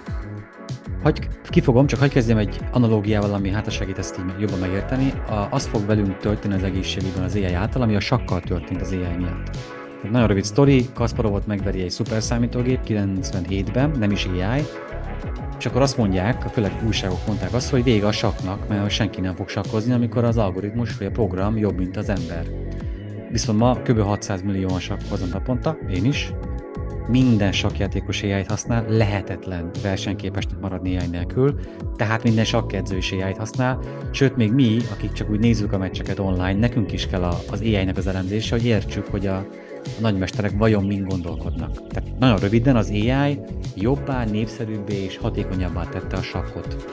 Hogy kifogom, csak hagyj kezdjem egy analógiával, ami hát segít ezt így jobban megérteni. A, az fog velünk történni az egészségügyben az AI által, ami a sakkal történt az AI miatt. Tehát nagyon rövid sztori, Kasparovot megveri egy szuperszámítógép 97-ben, nem is AI, és akkor azt mondják, főleg újságok mondták azt, hogy vége a saknak, mert senki nem fog sakkozni, amikor az algoritmus vagy a program jobb, mint az ember. Viszont ma kb. 600 millióan sakkozom naponta, én is. Minden sakjátékos ai használ, lehetetlen versenyképesnek maradni AI nélkül, tehát minden sakkedző is ai használ, sőt még mi, akik csak úgy nézzük a meccseket online, nekünk is kell az AI-nek az elemzése, hogy értsük, hogy a, a nagymesterek vajon mind gondolkodnak. Tehát nagyon röviden az AI jobbá, népszerűbbé és hatékonyabbá tette a sakkot.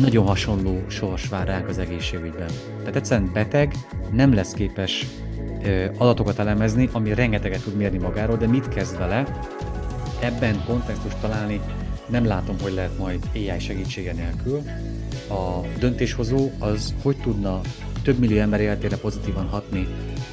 Nagyon hasonló sors vár ránk az egészségügyben. Tehát egyszerűen beteg nem lesz képes ö, adatokat elemezni, ami rengeteget tud mérni magáról, de mit kezd vele? Ebben kontextust találni nem látom, hogy lehet majd AI segítsége nélkül. A döntéshozó az hogy tudna több millió ember életére pozitívan hatni,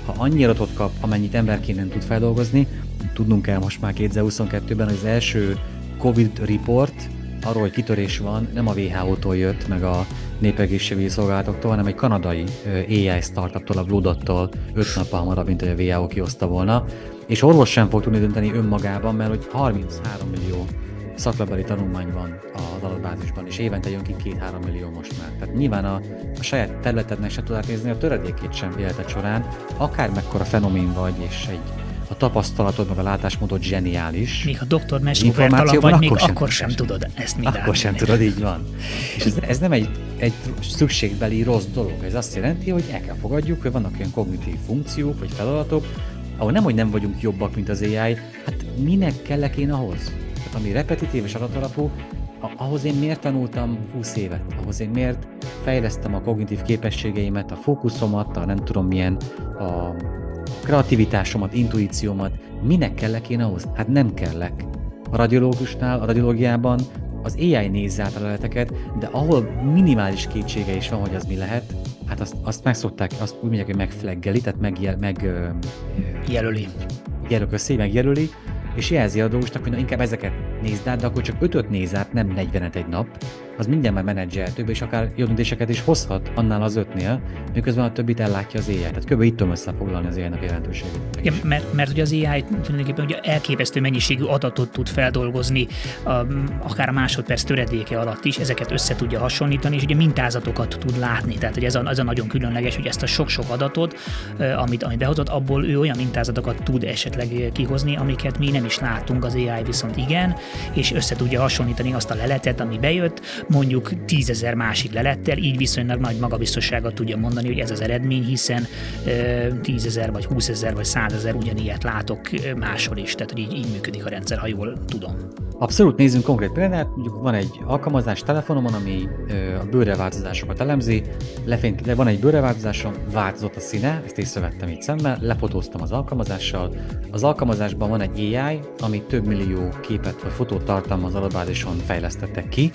ha annyi adatot kap, amennyit emberként nem tud feldolgozni, tudnunk kell most már 2022-ben, hogy az első Covid report arról, hogy kitörés van, nem a WHO-tól jött, meg a népegészségügyi szolgálatoktól, hanem egy kanadai AI startuptól, a Bloodottól 5 nappal hamarabb, mint hogy a WHO kihozta volna. És orvos sem fog tudni dönteni önmagában, mert hogy 33 millió szaklabeli tanulmány van az adatbázisban, és évente jön ki 2-3 millió most már. Tehát nyilván a, a saját területednek se tudod nézni a töredékét sem életed során, akár mekkora fenomén vagy, és egy a tapasztalatod, meg a látásmódod zseniális. Még a doktor mesgófertalan vagy, még akkor, akkor sem, sem tudod ezt mindent. Akkor sem tudod, így van. És ez, ez nem egy, egy szükségbeli rossz dolog. Ez azt jelenti, hogy el kell fogadjuk, hogy vannak olyan kognitív funkciók, vagy feladatok, ahol nem, hogy nem vagyunk jobbak, mint az AI, hát minek kellek én ahhoz? Tehát ami repetitív és adatalapú, ahhoz én miért tanultam 20 évet? Ahhoz én miért fejlesztem a kognitív képességeimet, a fókuszomat, a nem tudom milyen, a kreativitásomat, intuíciómat, minek kellek én ahhoz? Hát nem kellek. A radiológusnál, a radiológiában az AI nézze át a leleteket, de ahol minimális kétsége is van, hogy az mi lehet, hát azt, azt megszokták, azt úgy mondják, hogy megfleggeli, tehát megjel, meg, jelöli. Jelök össze, megjelöli, és jelzi a dolgosnak, hogy na, inkább ezeket nézd át, de akkor csak ötöt néz át, nem 40 egy nap, az minden már menedzseltő, és akár jó döntéseket is hozhat annál az ötnél, miközben a többit ellátja az AI. Tehát kb. itt tudom összefoglalni az AI-nak jelentőségét. Igen, mert, mert ugye az AI tulajdonképpen ugye elképesztő mennyiségű adatot tud feldolgozni, a, akár a másodperc töredéke alatt is, ezeket össze tudja hasonlítani, és ugye mintázatokat tud látni. Tehát hogy ez a, ez a nagyon különleges, hogy ezt a sok-sok adatot, amit, amit behozott, abból ő olyan mintázatokat tud esetleg kihozni, amiket mi nem is látunk, az AI viszont igen, és össze tudja hasonlítani azt a leletet, ami bejött, mondjuk tízezer másik lelettel, így viszonylag nagy magabiztossággal tudja mondani, hogy ez az eredmény, hiszen tízezer vagy húszezer vagy százezer ugyanilyet látok máshol is, tehát így, így működik a rendszer, ha jól tudom. Abszolút nézzünk konkrét példát, mondjuk van egy alkalmazás telefonomon, ami a bőrreváltozásokat elemzi, lefényt, le van egy bőrreváltozásom, változott a színe, ezt észrevettem itt szemben, lefotóztam az alkalmazással. Az alkalmazásban van egy AI, ami több millió képet vagy fotót tartalmaz adatbázison fejlesztettek ki,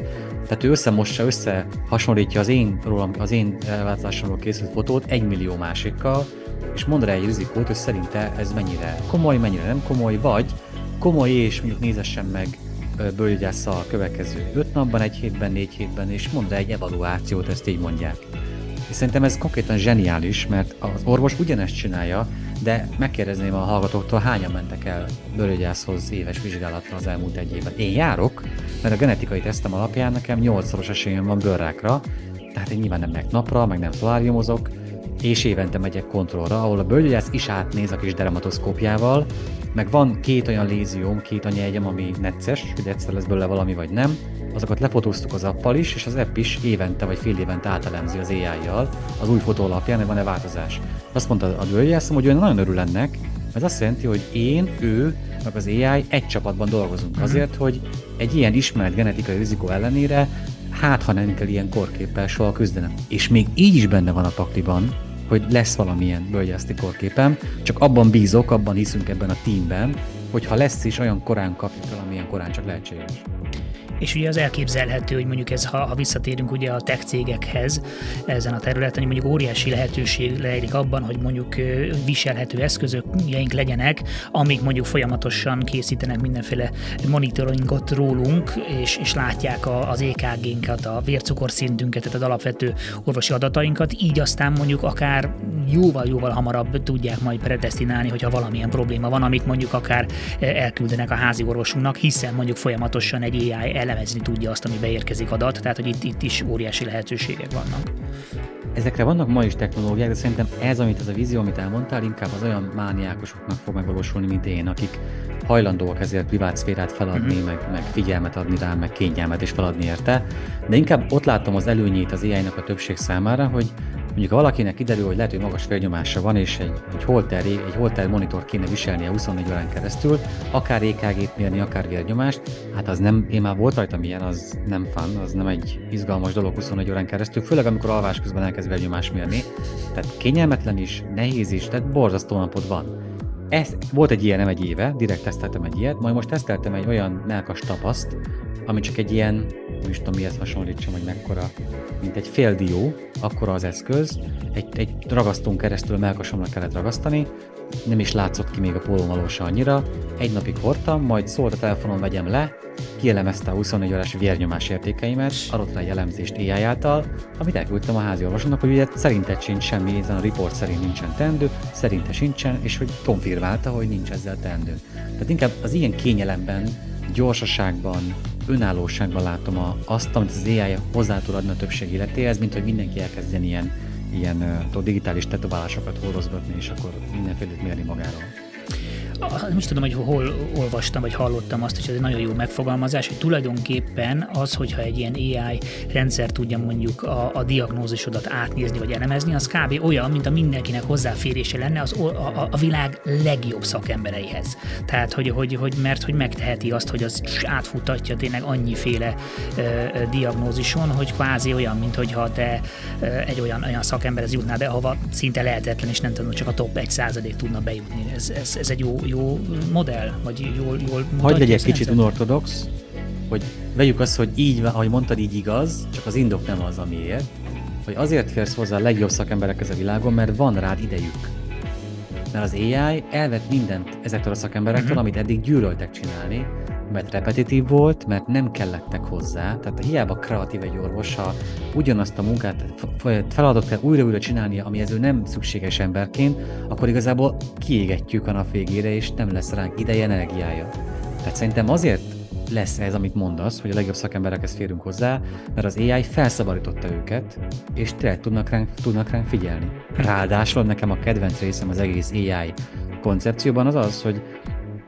tehát ő összemossa, összehasonlítja az én, rólam, az én elváltozásomról készült fotót egy millió másikkal, és mond rá egy rizikót, hogy szerinte ez mennyire komoly, mennyire nem komoly, vagy komoly és mondjuk nézessen meg bőrgyássza a következő 5 napban, egy hétben, négy hétben, és mond rá egy evaluációt, ezt így mondják. És szerintem ez konkrétan zseniális, mert az orvos ugyanezt csinálja, de megkérdezném a hallgatóktól, hányan mentek el bőrgyászhoz éves vizsgálatra az elmúlt egy évben. Én járok, mert a genetikai tesztem alapján nekem 8-szoros esélyem van bőrrákra, tehát én nyilván nem meg napra, meg nem szoláriumozok, és évente megyek kontrollra, ahol a bőrgyász is átnéz a kis dermatoszkópjával, meg van két olyan lézióm, két anyajegyem, ami necces, hogy egyszer lesz belőle valami vagy nem, azokat lefotóztuk az appal is, és az app is évente vagy fél évente átelemzi az AI-jal az új fotó alapján, hogy van-e változás. Azt mondta a bőrjelszom, hogy olyan nagyon örül ennek, ez azt jelenti, hogy én, ő, meg az AI egy csapatban dolgozunk. Mhm. Azért, hogy egy ilyen ismert genetikai rizikó ellenére, hát ha nem kell ilyen korképpel soha küzdenem. És még így is benne van a pakliban, hogy lesz valamilyen bőrgyászti korképem, csak abban bízok, abban hiszünk ebben a teamben, hogy ha lesz is, olyan korán kapjuk fel, amilyen korán csak lehetséges. És ugye az elképzelhető, hogy mondjuk ez, ha, ha visszatérünk ugye a tech cégekhez ezen a területen, hogy mondjuk óriási lehetőség lejlik abban, hogy mondjuk viselhető eszközökjeink legyenek, amik mondjuk folyamatosan készítenek mindenféle monitoringot rólunk, és, és látják a, az EKG-nkat, a vércukorszintünket, tehát az alapvető orvosi adatainkat, így aztán mondjuk akár jóval-jóval hamarabb tudják majd predestinálni, hogyha valamilyen probléma van, amit mondjuk akár elküldenek a házi orvosunknak, hiszen mondjuk folyamatosan egy AI elemezni tudja azt, ami beérkezik adat, tehát hogy itt, itt is óriási lehetőségek vannak. Ezekre vannak ma is technológiák, de szerintem ez, amit ez a vízió, amit elmondtál, inkább az olyan mániákosoknak fog megvalósulni, mint én, akik hajlandóak ezért privát szférát feladni, mm-hmm. meg, meg figyelmet adni rá, meg kényelmet is feladni érte. De inkább ott látom az előnyét az ai a többség számára, hogy Mondjuk ha valakinek kiderül, hogy lehet, hogy magas félnyomása van, és egy, egy holter, egy holter monitor kéne viselnie 24 órán keresztül, akár EKG-t mérni, akár vérnyomást, hát az nem, én már volt rajtam ilyen, az nem fun, az nem egy izgalmas dolog 24 órán keresztül, főleg amikor alvás közben elkezd vérnyomást mérni. Tehát kényelmetlen is, nehéz is, tehát borzasztó napod van. Ez, volt egy ilyen, nem egy éve, direkt teszteltem egy ilyet, majd most teszteltem egy olyan melkas tapaszt, ami csak egy ilyen, nem is tudom mihez hasonlítsam, hogy mekkora, mint egy fél dió, akkora az eszköz, egy, egy ragasztón keresztül melkasomra kellett ragasztani, nem is látszott ki még a pólón valósa annyira, egy napig hordtam, majd szólt a telefonon vegyem le, kielemezte a 24 órás vérnyomás értékeimet, adott rá egy elemzést AI által, amit elküldtem a házi orvosomnak, hogy ugye szerinted sincs semmi, ezen a report szerint nincsen teendő, szerinte sincsen, és hogy konfirmálta, hogy nincs ezzel teendő. Tehát inkább az ilyen kényelemben, gyorsaságban, önállóságban látom a, azt, amit az AI hozzá tud adni a többség életéhez, mint hogy mindenki elkezdjen ilyen, ilyen digitális tetoválásokat horozgatni, és akkor mindenfélét mérni magáról nem is tudom, hogy hol olvastam, vagy hallottam azt, hogy ez egy nagyon jó megfogalmazás, hogy tulajdonképpen az, hogyha egy ilyen AI rendszer tudja mondjuk a, a diagnózisodat átnézni, vagy elemezni, az kb. olyan, mint a mindenkinek hozzáférése lenne az, a, a, a világ legjobb szakembereihez. Tehát, hogy, hogy, hogy, mert hogy megteheti azt, hogy az átfutatja tényleg annyiféle ö, diagnózison, hogy kvázi olyan, mint hogyha te ö, egy olyan, olyan szakemberhez jutnál be, ahova szinte lehetetlen, és nem tudom, csak a top 1 tudna bejutni. Ez, ez, ez egy jó, jó modell, vagy jól, jól Hogy legyek kicsit unortodox, hogy vegyük azt, hogy így, ahogy mondtad, így igaz, csak az indok nem az, amiért, hogy azért férsz hozzá a legjobb szakemberekhez a világon, mert van rád idejük. Mert az AI elvett mindent ezektől a szakemberektől, uh-huh. amit eddig gyűlöltek csinálni, mert repetitív volt, mert nem kellettek hozzá, tehát hiába kreatív egy orvos, ha ugyanazt a munkát, feladatot kell újra-újra csinálnia, ami ő nem szükséges emberként, akkor igazából kiégetjük a nap végére, és nem lesz ránk ideje, energiája. Tehát szerintem azért lesz ez, amit mondasz, hogy a legjobb szakemberekhez férünk hozzá, mert az AI felszabadította őket, és tényleg tudnak ránk, tudnak ránk figyelni. Ráadásul nekem a kedvenc részem az egész AI koncepcióban az az, hogy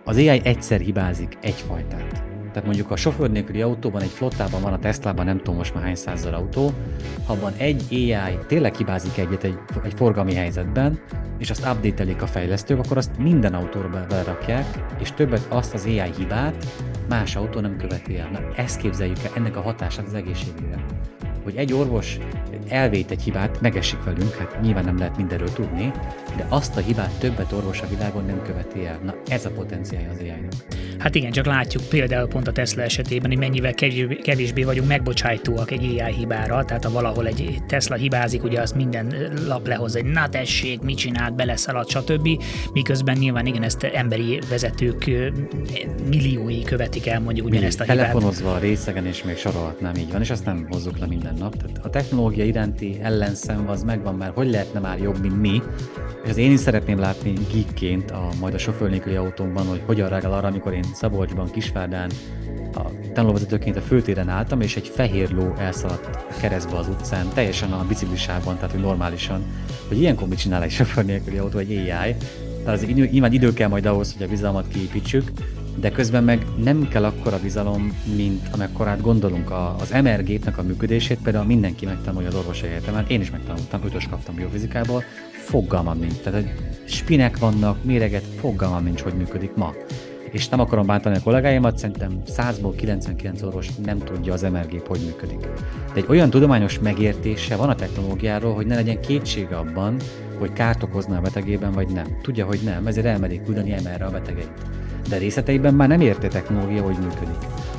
az AI egyszer hibázik egyfajtát. Tehát mondjuk a sofőr nélküli autóban, egy flottában van a Teslában, nem tudom most már hány százzal autó, ha van egy AI tényleg hibázik egyet egy, egy forgalmi helyzetben, és azt update a fejlesztők, akkor azt minden autóra berakják, és többet azt az AI hibát más autó nem követi el. Na, ezt képzeljük el, ennek a hatását az egészségügyre hogy egy orvos elvét egy hibát, megesik velünk, hát nyilván nem lehet mindenről tudni, de azt a hibát többet orvos a világon nem követi el. Na ez a potenciálja az ai Hát igen, csak látjuk például pont a Tesla esetében, hogy mennyivel kevésbé vagyunk megbocsájtóak egy AI hibára, tehát ha valahol egy Tesla hibázik, ugye azt minden lap lehoz egy na tessék, mit csinált, beleszaladt, stb. Miközben nyilván igen, ezt emberi vezetők milliói követik el mondjuk ugyanezt a hibát. Telefonozva a részegen, és még sorolhatnám, így van, és azt nem hozzuk le minden nap. Tehát a technológia iránti ellenszem az megvan, mert hogy lehetne már jobb, mint mi, és az én is szeretném látni geekként a, majd a sofőr nélküli autónkban, hogy hogyan reagál arra, amikor én Szabolcsban, Kisvárdán a tanulóvezetőként a főtéren álltam, és egy fehér ló elszaladt keresztbe az utcán, teljesen a biciklisában, tehát hogy normálisan, hogy ilyenkor mit csinál egy sofőr nélküli autó, egy AI, Tehát az nyilván idő kell majd ahhoz, hogy a bizalmat kiépítsük, de közben meg nem kell akkora bizalom, mint amekkorát gondolunk. A, az MR gépnek a működését például mindenki megtanulja az orvosi egyetemen, én is megtanultam, ötös kaptam biofizikából, fogalmam nincs. Tehát, hogy spinek vannak, méreget, fogalmam nincs, hogy működik ma. És nem akarom bántani a kollégáimat, szerintem 100-ból 99 orvos nem tudja az MR gép, hogy működik. De egy olyan tudományos megértése van a technológiáról, hogy ne legyen kétsége abban, hogy kárt okozna a betegében, vagy nem. Tudja, hogy nem, ezért elmerik küldeni MR-re a betegeit de részleteiben már nem érti technológia, hogy működik.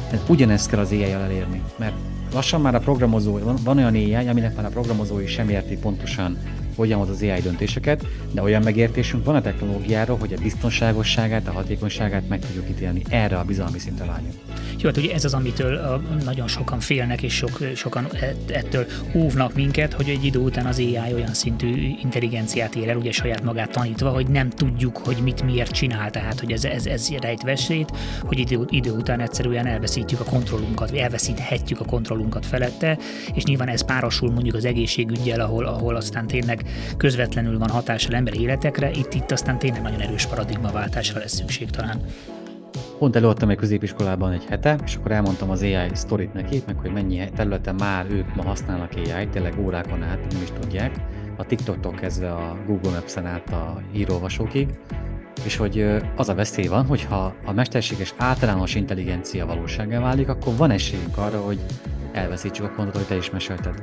Tehát ugyanezt kell az ai elérni, mert lassan már a programozó, van, van olyan AI, aminek már a programozói sem érti pontosan, hogyan hoz az AI döntéseket, de olyan megértésünk van a technológiáról, hogy a biztonságosságát, a hatékonyságát meg tudjuk ítélni. Erre a bizalmi szintre vágyunk. Jó, hát ugye ez az, amitől nagyon sokan félnek, és sok, sokan ettől óvnak minket, hogy egy idő után az AI olyan szintű intelligenciát ér el, ugye saját magát tanítva, hogy nem tudjuk, hogy mit miért csinál, tehát hogy ez, ez, ez rejt veszélyt, hogy idő, idő után egyszerűen elveszítjük a kontrollunkat, vagy elveszíthetjük a kontrollunkat felette, és nyilván ez párosul mondjuk az egészségügyel, ahol, ahol aztán tényleg közvetlenül van hatással ember életekre, itt, itt aztán tényleg nagyon erős paradigmaváltásra lesz szükség talán. Pont előadtam egy középiskolában egy hete, és akkor elmondtam az AI sztorit nekik, meg hogy mennyi területen már ők ma használnak AI, tényleg órákon át, nem is tudják. A TikToktól kezdve a Google Maps-en át a írólvasókig, és hogy az a veszély van, hogyha a mesterséges általános intelligencia valóságá válik, akkor van esélyünk arra, hogy elveszítsük a pontot, hogy te is mesélted.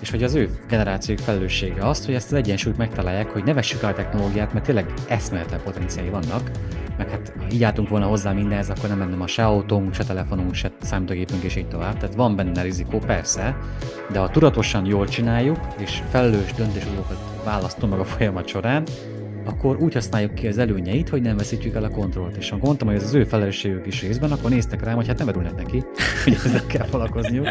És hogy az ő generációk felelőssége az, hogy ezt az egyensúlyt megtalálják, hogy ne vessük el a technológiát, mert tényleg eszméletlen potenciái vannak, meg hát ha így álltunk volna hozzá mindenhez, akkor nem lenne ma se autónk, se telefonunk, se számítógépünk, és így tovább. Tehát van benne rizikó, persze, de ha tudatosan jól csináljuk, és felelős döntéshozókat választunk meg a folyamat során, akkor úgy használjuk ki az előnyeit, hogy nem veszítjük el a kontrollt. És ha gondoltam, hogy ez az ő felelősségük is részben, akkor néztek rám, hogy hát nem örülnek neki, [laughs] hogy ezzel kell foglalkozniuk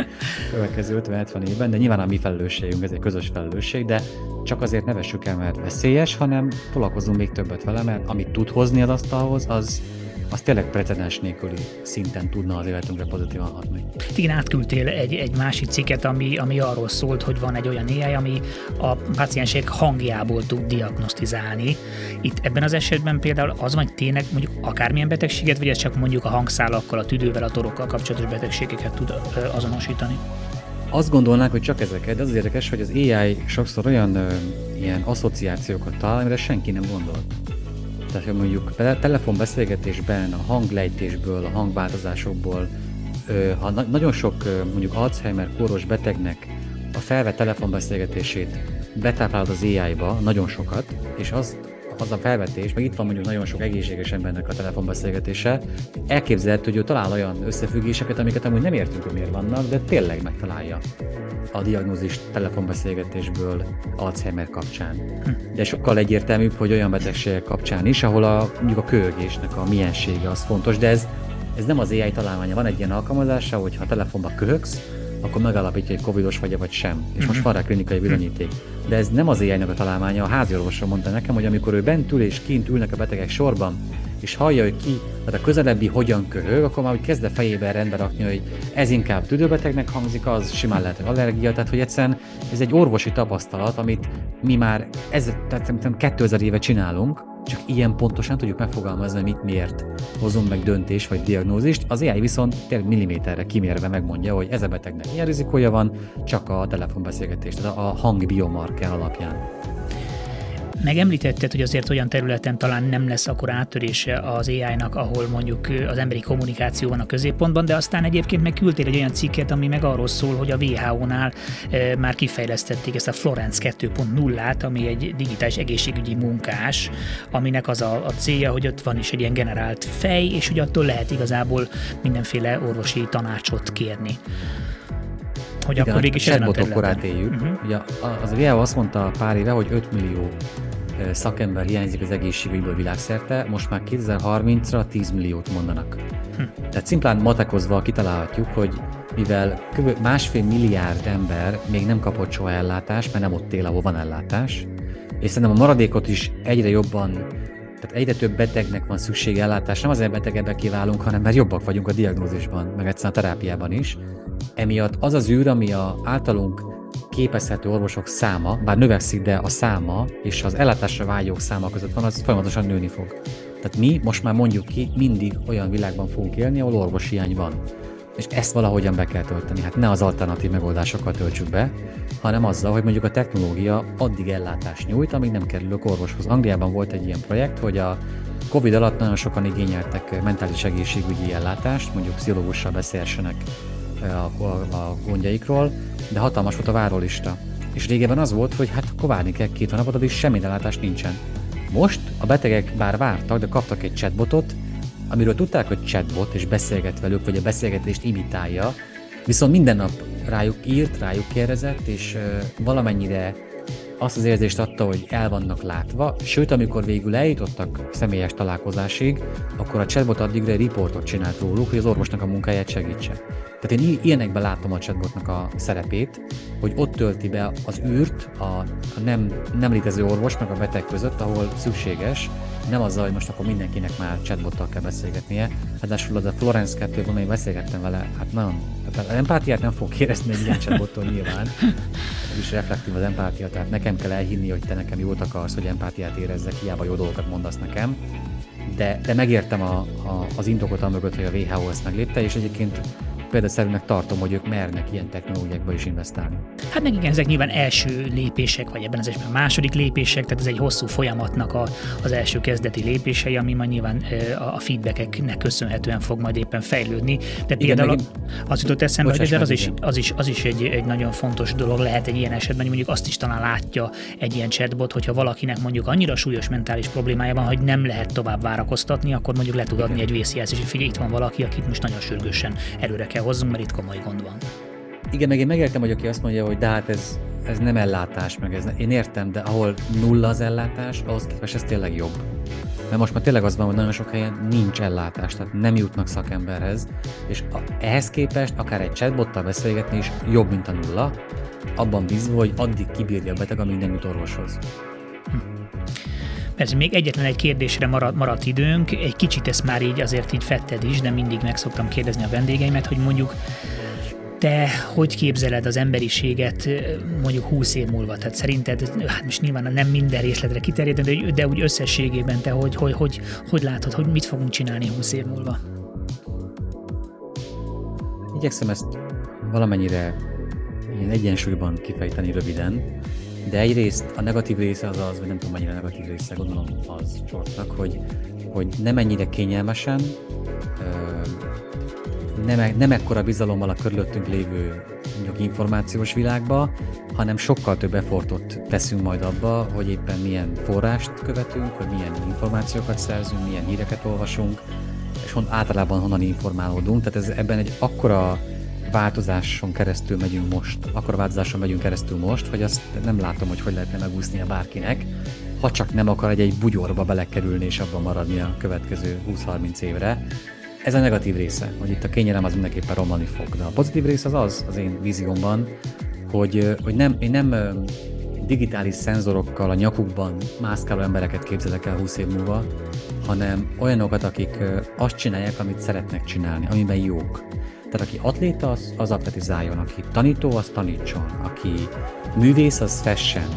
következő 50-70 évben, de nyilván a mi felelősségünk, ez egy közös felelősség, de csak azért ne vessük el, mert veszélyes, hanem foglalkozunk még többet vele, mert amit tud hozni az asztalhoz, az az tényleg precedens nélküli szinten tudna az életünkre pozitívan hatni. Igen, átküldtél egy, egy másik cikket, ami, ami arról szólt, hogy van egy olyan AI, ami a paciensek hangjából tud diagnosztizálni. Itt ebben az esetben például az van, hogy tényleg mondjuk akármilyen betegséget, vagy ez csak mondjuk a hangszálakkal, a tüdővel, a torokkal kapcsolatos betegségeket tud azonosítani? Azt gondolnák, hogy csak ezeket, de az, az érdekes, hogy az AI sokszor olyan ö, ilyen asszociációkat talál, amire senki nem gondolt. Tehát, hogy mondjuk telefonbeszélgetésben, a hanglejtésből, a hangváltozásokból, ha nagyon sok mondjuk Alzheimer kóros betegnek a felvett telefonbeszélgetését betáplálod az AI-ba, nagyon sokat, és azt az a felvetés, meg itt van mondjuk nagyon sok egészséges embernek a telefonbeszélgetése, elképzelhető, hogy ő talál olyan összefüggéseket, amiket amúgy nem értünk, hogy miért vannak, de tényleg megtalálja a diagnózis telefonbeszélgetésből Alzheimer kapcsán. De sokkal egyértelműbb, hogy olyan betegségek kapcsán is, ahol a, mondjuk a köhögésnek a miensége az fontos, de ez, ez nem az AI találmánya. Van egy ilyen alkalmazása, hogy ha telefonba köhögsz, akkor megalapítja, hogy covidos vagy vagy sem. És most van rá klinikai bizonyíték. De ez nem az ai a találmánya, a háziorvosra mondta nekem, hogy amikor ő bent ül és kint ülnek a betegek sorban, és hallja, hogy ki, tehát a közelebbi hogyan köhög, akkor már úgy kezd a fejében rendbe rakni, hogy ez inkább tüdőbetegnek hangzik, az simán lehet allergia, tehát hogy egyszerűen ez egy orvosi tapasztalat, amit mi már ez, tehát 2000 éve csinálunk, csak ilyen pontosan tudjuk megfogalmazni, mit miért hozunk meg döntés vagy diagnózist. Az AI viszont tényleg milliméterre kimérve megmondja, hogy ez a betegnek milyen rizikója van, csak a telefonbeszélgetés, tehát a hangbiomarker alapján. Megemlítetted, hogy azért olyan területen talán nem lesz akkor áttörése az AI-nak, ahol mondjuk az emberi kommunikáció van a középpontban, de aztán egyébként meg küldtél egy olyan cikket, ami meg arról szól, hogy a WHO-nál már kifejlesztették ezt a Florence 2.0-át, ami egy digitális egészségügyi munkás, aminek az a, a célja, hogy ott van is egy ilyen generált fej, és hogy attól lehet igazából mindenféle orvosi tanácsot kérni hogy Igen, akkor végig is ezen a korát éljük. Uh-huh. Ugye az a WHO azt mondta pár éve, hogy 5 millió szakember hiányzik az egészségügyből világszerte, most már 2030-ra 10 milliót mondanak. Hm. Tehát szimplán matekozva kitalálhatjuk, hogy mivel kb. másfél milliárd ember még nem kapott soha ellátást, mert nem ott él, ahol van ellátás, és szerintem a maradékot is egyre jobban, tehát egyre több betegnek van szüksége ellátás, nem azért betegebbek kiválunk, hanem mert jobbak vagyunk a diagnózisban, meg egyszerűen a terápiában is. Emiatt az az űr, ami a általunk képezhető orvosok száma, bár növekszik, de a száma és az ellátásra vágyók száma között van, az folyamatosan nőni fog. Tehát mi most már mondjuk ki, mindig olyan világban fogunk élni, ahol orvoshiány van. És ezt valahogyan be kell tölteni. Hát ne az alternatív megoldásokkal töltsük be, hanem azzal, hogy mondjuk a technológia addig ellátást nyújt, amíg nem kerülök orvoshoz. Angliában volt egy ilyen projekt, hogy a Covid alatt nagyon sokan igényeltek mentális egészségügyi ellátást, mondjuk pszichológussal beszélsenek a, a, gondjaikról, de hatalmas volt a várólista. És régebben az volt, hogy hát akkor várni kell két hónapot, addig semmi ellátás nincsen. Most a betegek bár vártak, de kaptak egy chatbotot, amiről tudták, hogy chatbot, és beszélget velük, vagy a beszélgetést imitálja, viszont minden nap rájuk írt, rájuk kérdezett, és valamennyire azt az érzést adta, hogy el vannak látva, sőt, amikor végül eljutottak személyes találkozásig, akkor a chatbot addigra egy riportot csinált róluk, hogy az orvosnak a munkáját segítse. Tehát én ilyenekben látom a chatbotnak a szerepét, hogy ott tölti be az űrt a, a nem, nem létező orvos meg a beteg között, ahol szükséges, nem azzal, hogy most akkor mindenkinek már chatbottal kell beszélgetnie. Ráadásul az a Florence 2 ban én beszélgettem vele, hát nagyon, tehát az empátiát nem fog érezni egy ilyen chatbottól nyilván. Ez is reflektív az empátia, tehát nekem kell elhinni, hogy te nekem jót akarsz, hogy empátiát érezzek, hiába jó dolgokat mondasz nekem. De, de megértem a, a, az indokot a mögött, hogy a WHO ezt meglépte, és egyébként példaszerűnek tartom, hogy ők mernek ilyen technológiákba is investálni. Hát meg igen, ezek nyilván első lépések, vagy ebben az esetben második lépések, tehát ez egy hosszú folyamatnak a, az első kezdeti lépései, ami majd nyilván a feedbackeknek köszönhetően fog majd éppen fejlődni. De például igen, az jutott eszembe, hogy az is, az is, az is egy, egy nagyon fontos dolog lehet egy ilyen esetben, hogy mondjuk azt is talán látja egy ilyen chatbot, hogyha valakinek mondjuk annyira súlyos mentális problémája van, hogy nem lehet tovább várakoztatni, akkor mondjuk le tud adni egy vészjelzést, hogy figyelj, itt van valaki, akit most nagyon sürgősen előre kell hozzunk, mert itt komoly gond van. Igen, meg én megértem, hogy aki azt mondja, hogy de hát ez, ez nem ellátás, meg ez ne. Én értem, de ahol nulla az ellátás, ahhoz képest ez tényleg jobb. Mert most már tényleg az van, hogy nagyon sok helyen nincs ellátás, tehát nem jutnak szakemberhez, és a, ehhez képest akár egy chatbottal beszélgetni is jobb, mint a nulla, abban bízva, hogy addig kibírja a beteg, amíg nem jut orvoshoz. Ez még egyetlen egy kérdésre marad, maradt időnk, egy kicsit ezt már így azért így fetted is, de mindig meg szoktam kérdezni a vendégeimet, hogy mondjuk te hogy képzeled az emberiséget mondjuk 20 év múlva? Tehát szerinted, hát most nyilván nem minden részletre kiterjedne, de, de úgy összességében te hogy, hogy, hogy, hogy látod, hogy mit fogunk csinálni 20 év múlva? Igyekszem ezt valamennyire ilyen egyensúlyban kifejteni röviden. De egyrészt a negatív része az az, vagy nem tudom mennyire negatív része, gondolom az csortnak, hogy, hogy nem ennyire kényelmesen, nem, e, nem ekkora bizalommal a körülöttünk lévő mondjuk információs világba, hanem sokkal több effortot teszünk majd abba, hogy éppen milyen forrást követünk, hogy milyen információkat szerzünk, milyen híreket olvasunk, és hon, általában honnan informálódunk. Tehát ez, ebben egy akkora változáson keresztül megyünk most, akkor a változáson megyünk keresztül most, hogy azt nem látom, hogy hogy lehetne megúsznia bárkinek, ha csak nem akar egy, egy bugyorba belekerülni és abban maradni a következő 20-30 évre. Ez a negatív része, hogy itt a kényelem az mindenképpen romlani fog. De a pozitív része az az, az én víziómban, hogy, hogy nem, én nem digitális szenzorokkal a nyakukban mászkáló embereket képzelek el 20 év múlva, hanem olyanokat, akik azt csinálják, amit szeretnek csinálni, amiben jók. Tehát aki atléta, az, az atletizáljon, aki tanító, az tanítson, aki művész, az fessen,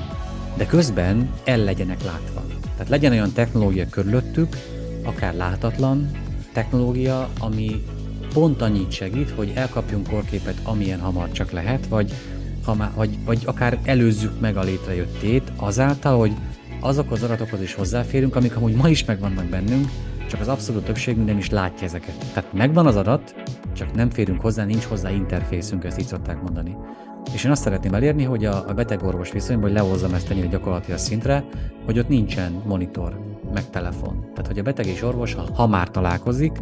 de közben el legyenek látva. Tehát legyen olyan technológia körülöttük, akár láthatatlan technológia, ami pont annyit segít, hogy elkapjunk korképet, amilyen hamar csak lehet, vagy, vagy, vagy akár előzzük meg a létrejöttét azáltal, hogy azok az adatokhoz is hozzáférünk, amik amúgy ma is megvannak bennünk, csak az abszolút többségünk nem is látja ezeket. Tehát megvan az adat, csak nem férünk hozzá, nincs hozzá interfészünk, ezt így szokták mondani. És én azt szeretném elérni, hogy a, a beteg-orvos viszonyban, hogy lehozzam ezt ennyire gyakorlatilag szintre, hogy ott nincsen monitor, meg telefon. Tehát, hogy a beteg és orvos, ha, ha már találkozik,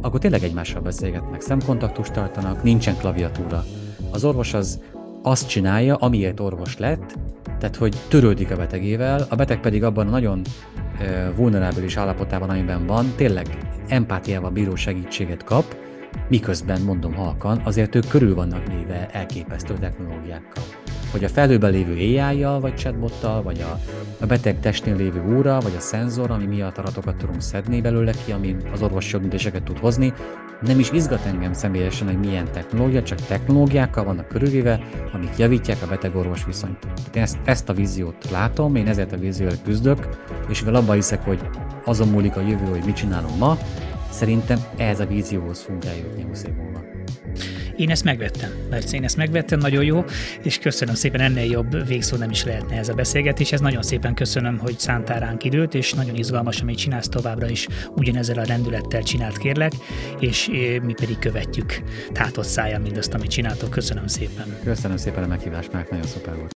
akkor tényleg egymással beszélgetnek, szemkontaktust tartanak, nincsen klaviatúra. Az orvos az azt csinálja, amiért orvos lett, tehát hogy törődik a betegével, a beteg pedig abban a nagyon vulnerábilis állapotában, amiben van, tényleg empátiával bíró segítséget kap, miközben, mondom halkan, azért ők körül vannak véve elképesztő technológiákkal. Hogy a felhőben lévő ai vagy chatbottal, vagy a, a beteg testén lévő óra, vagy a szenzor, ami miatt adatokat tudunk szedni belőle ki, ami az orvos döntéseket tud hozni, Nem is izgat engem személyesen, hogy milyen technológia, csak technológiákkal vannak körülvéve, amik javítják a beteg-orvos viszonyt. Én ezt, ezt a víziót látom, én ezért a vízióért küzdök, és mivel abban hiszek, hogy azon múlik a jövő, hogy mit csinálunk ma, szerintem ehhez a vízióhoz fogunk eljutni 20 év múlva. Én ezt megvettem, mert én ezt megvettem, nagyon jó, és köszönöm szépen, ennél jobb végszó nem is lehetne ez a beszélgetés. Ez nagyon szépen köszönöm, hogy szántál ránk időt, és nagyon izgalmas, amit csinálsz továbbra is, ugyanezzel a rendülettel csinált kérlek, és eh, mi pedig követjük tátott száján mindazt, amit csináltok. Köszönöm szépen. Köszönöm szépen a meghívást, már nagyon szuper volt.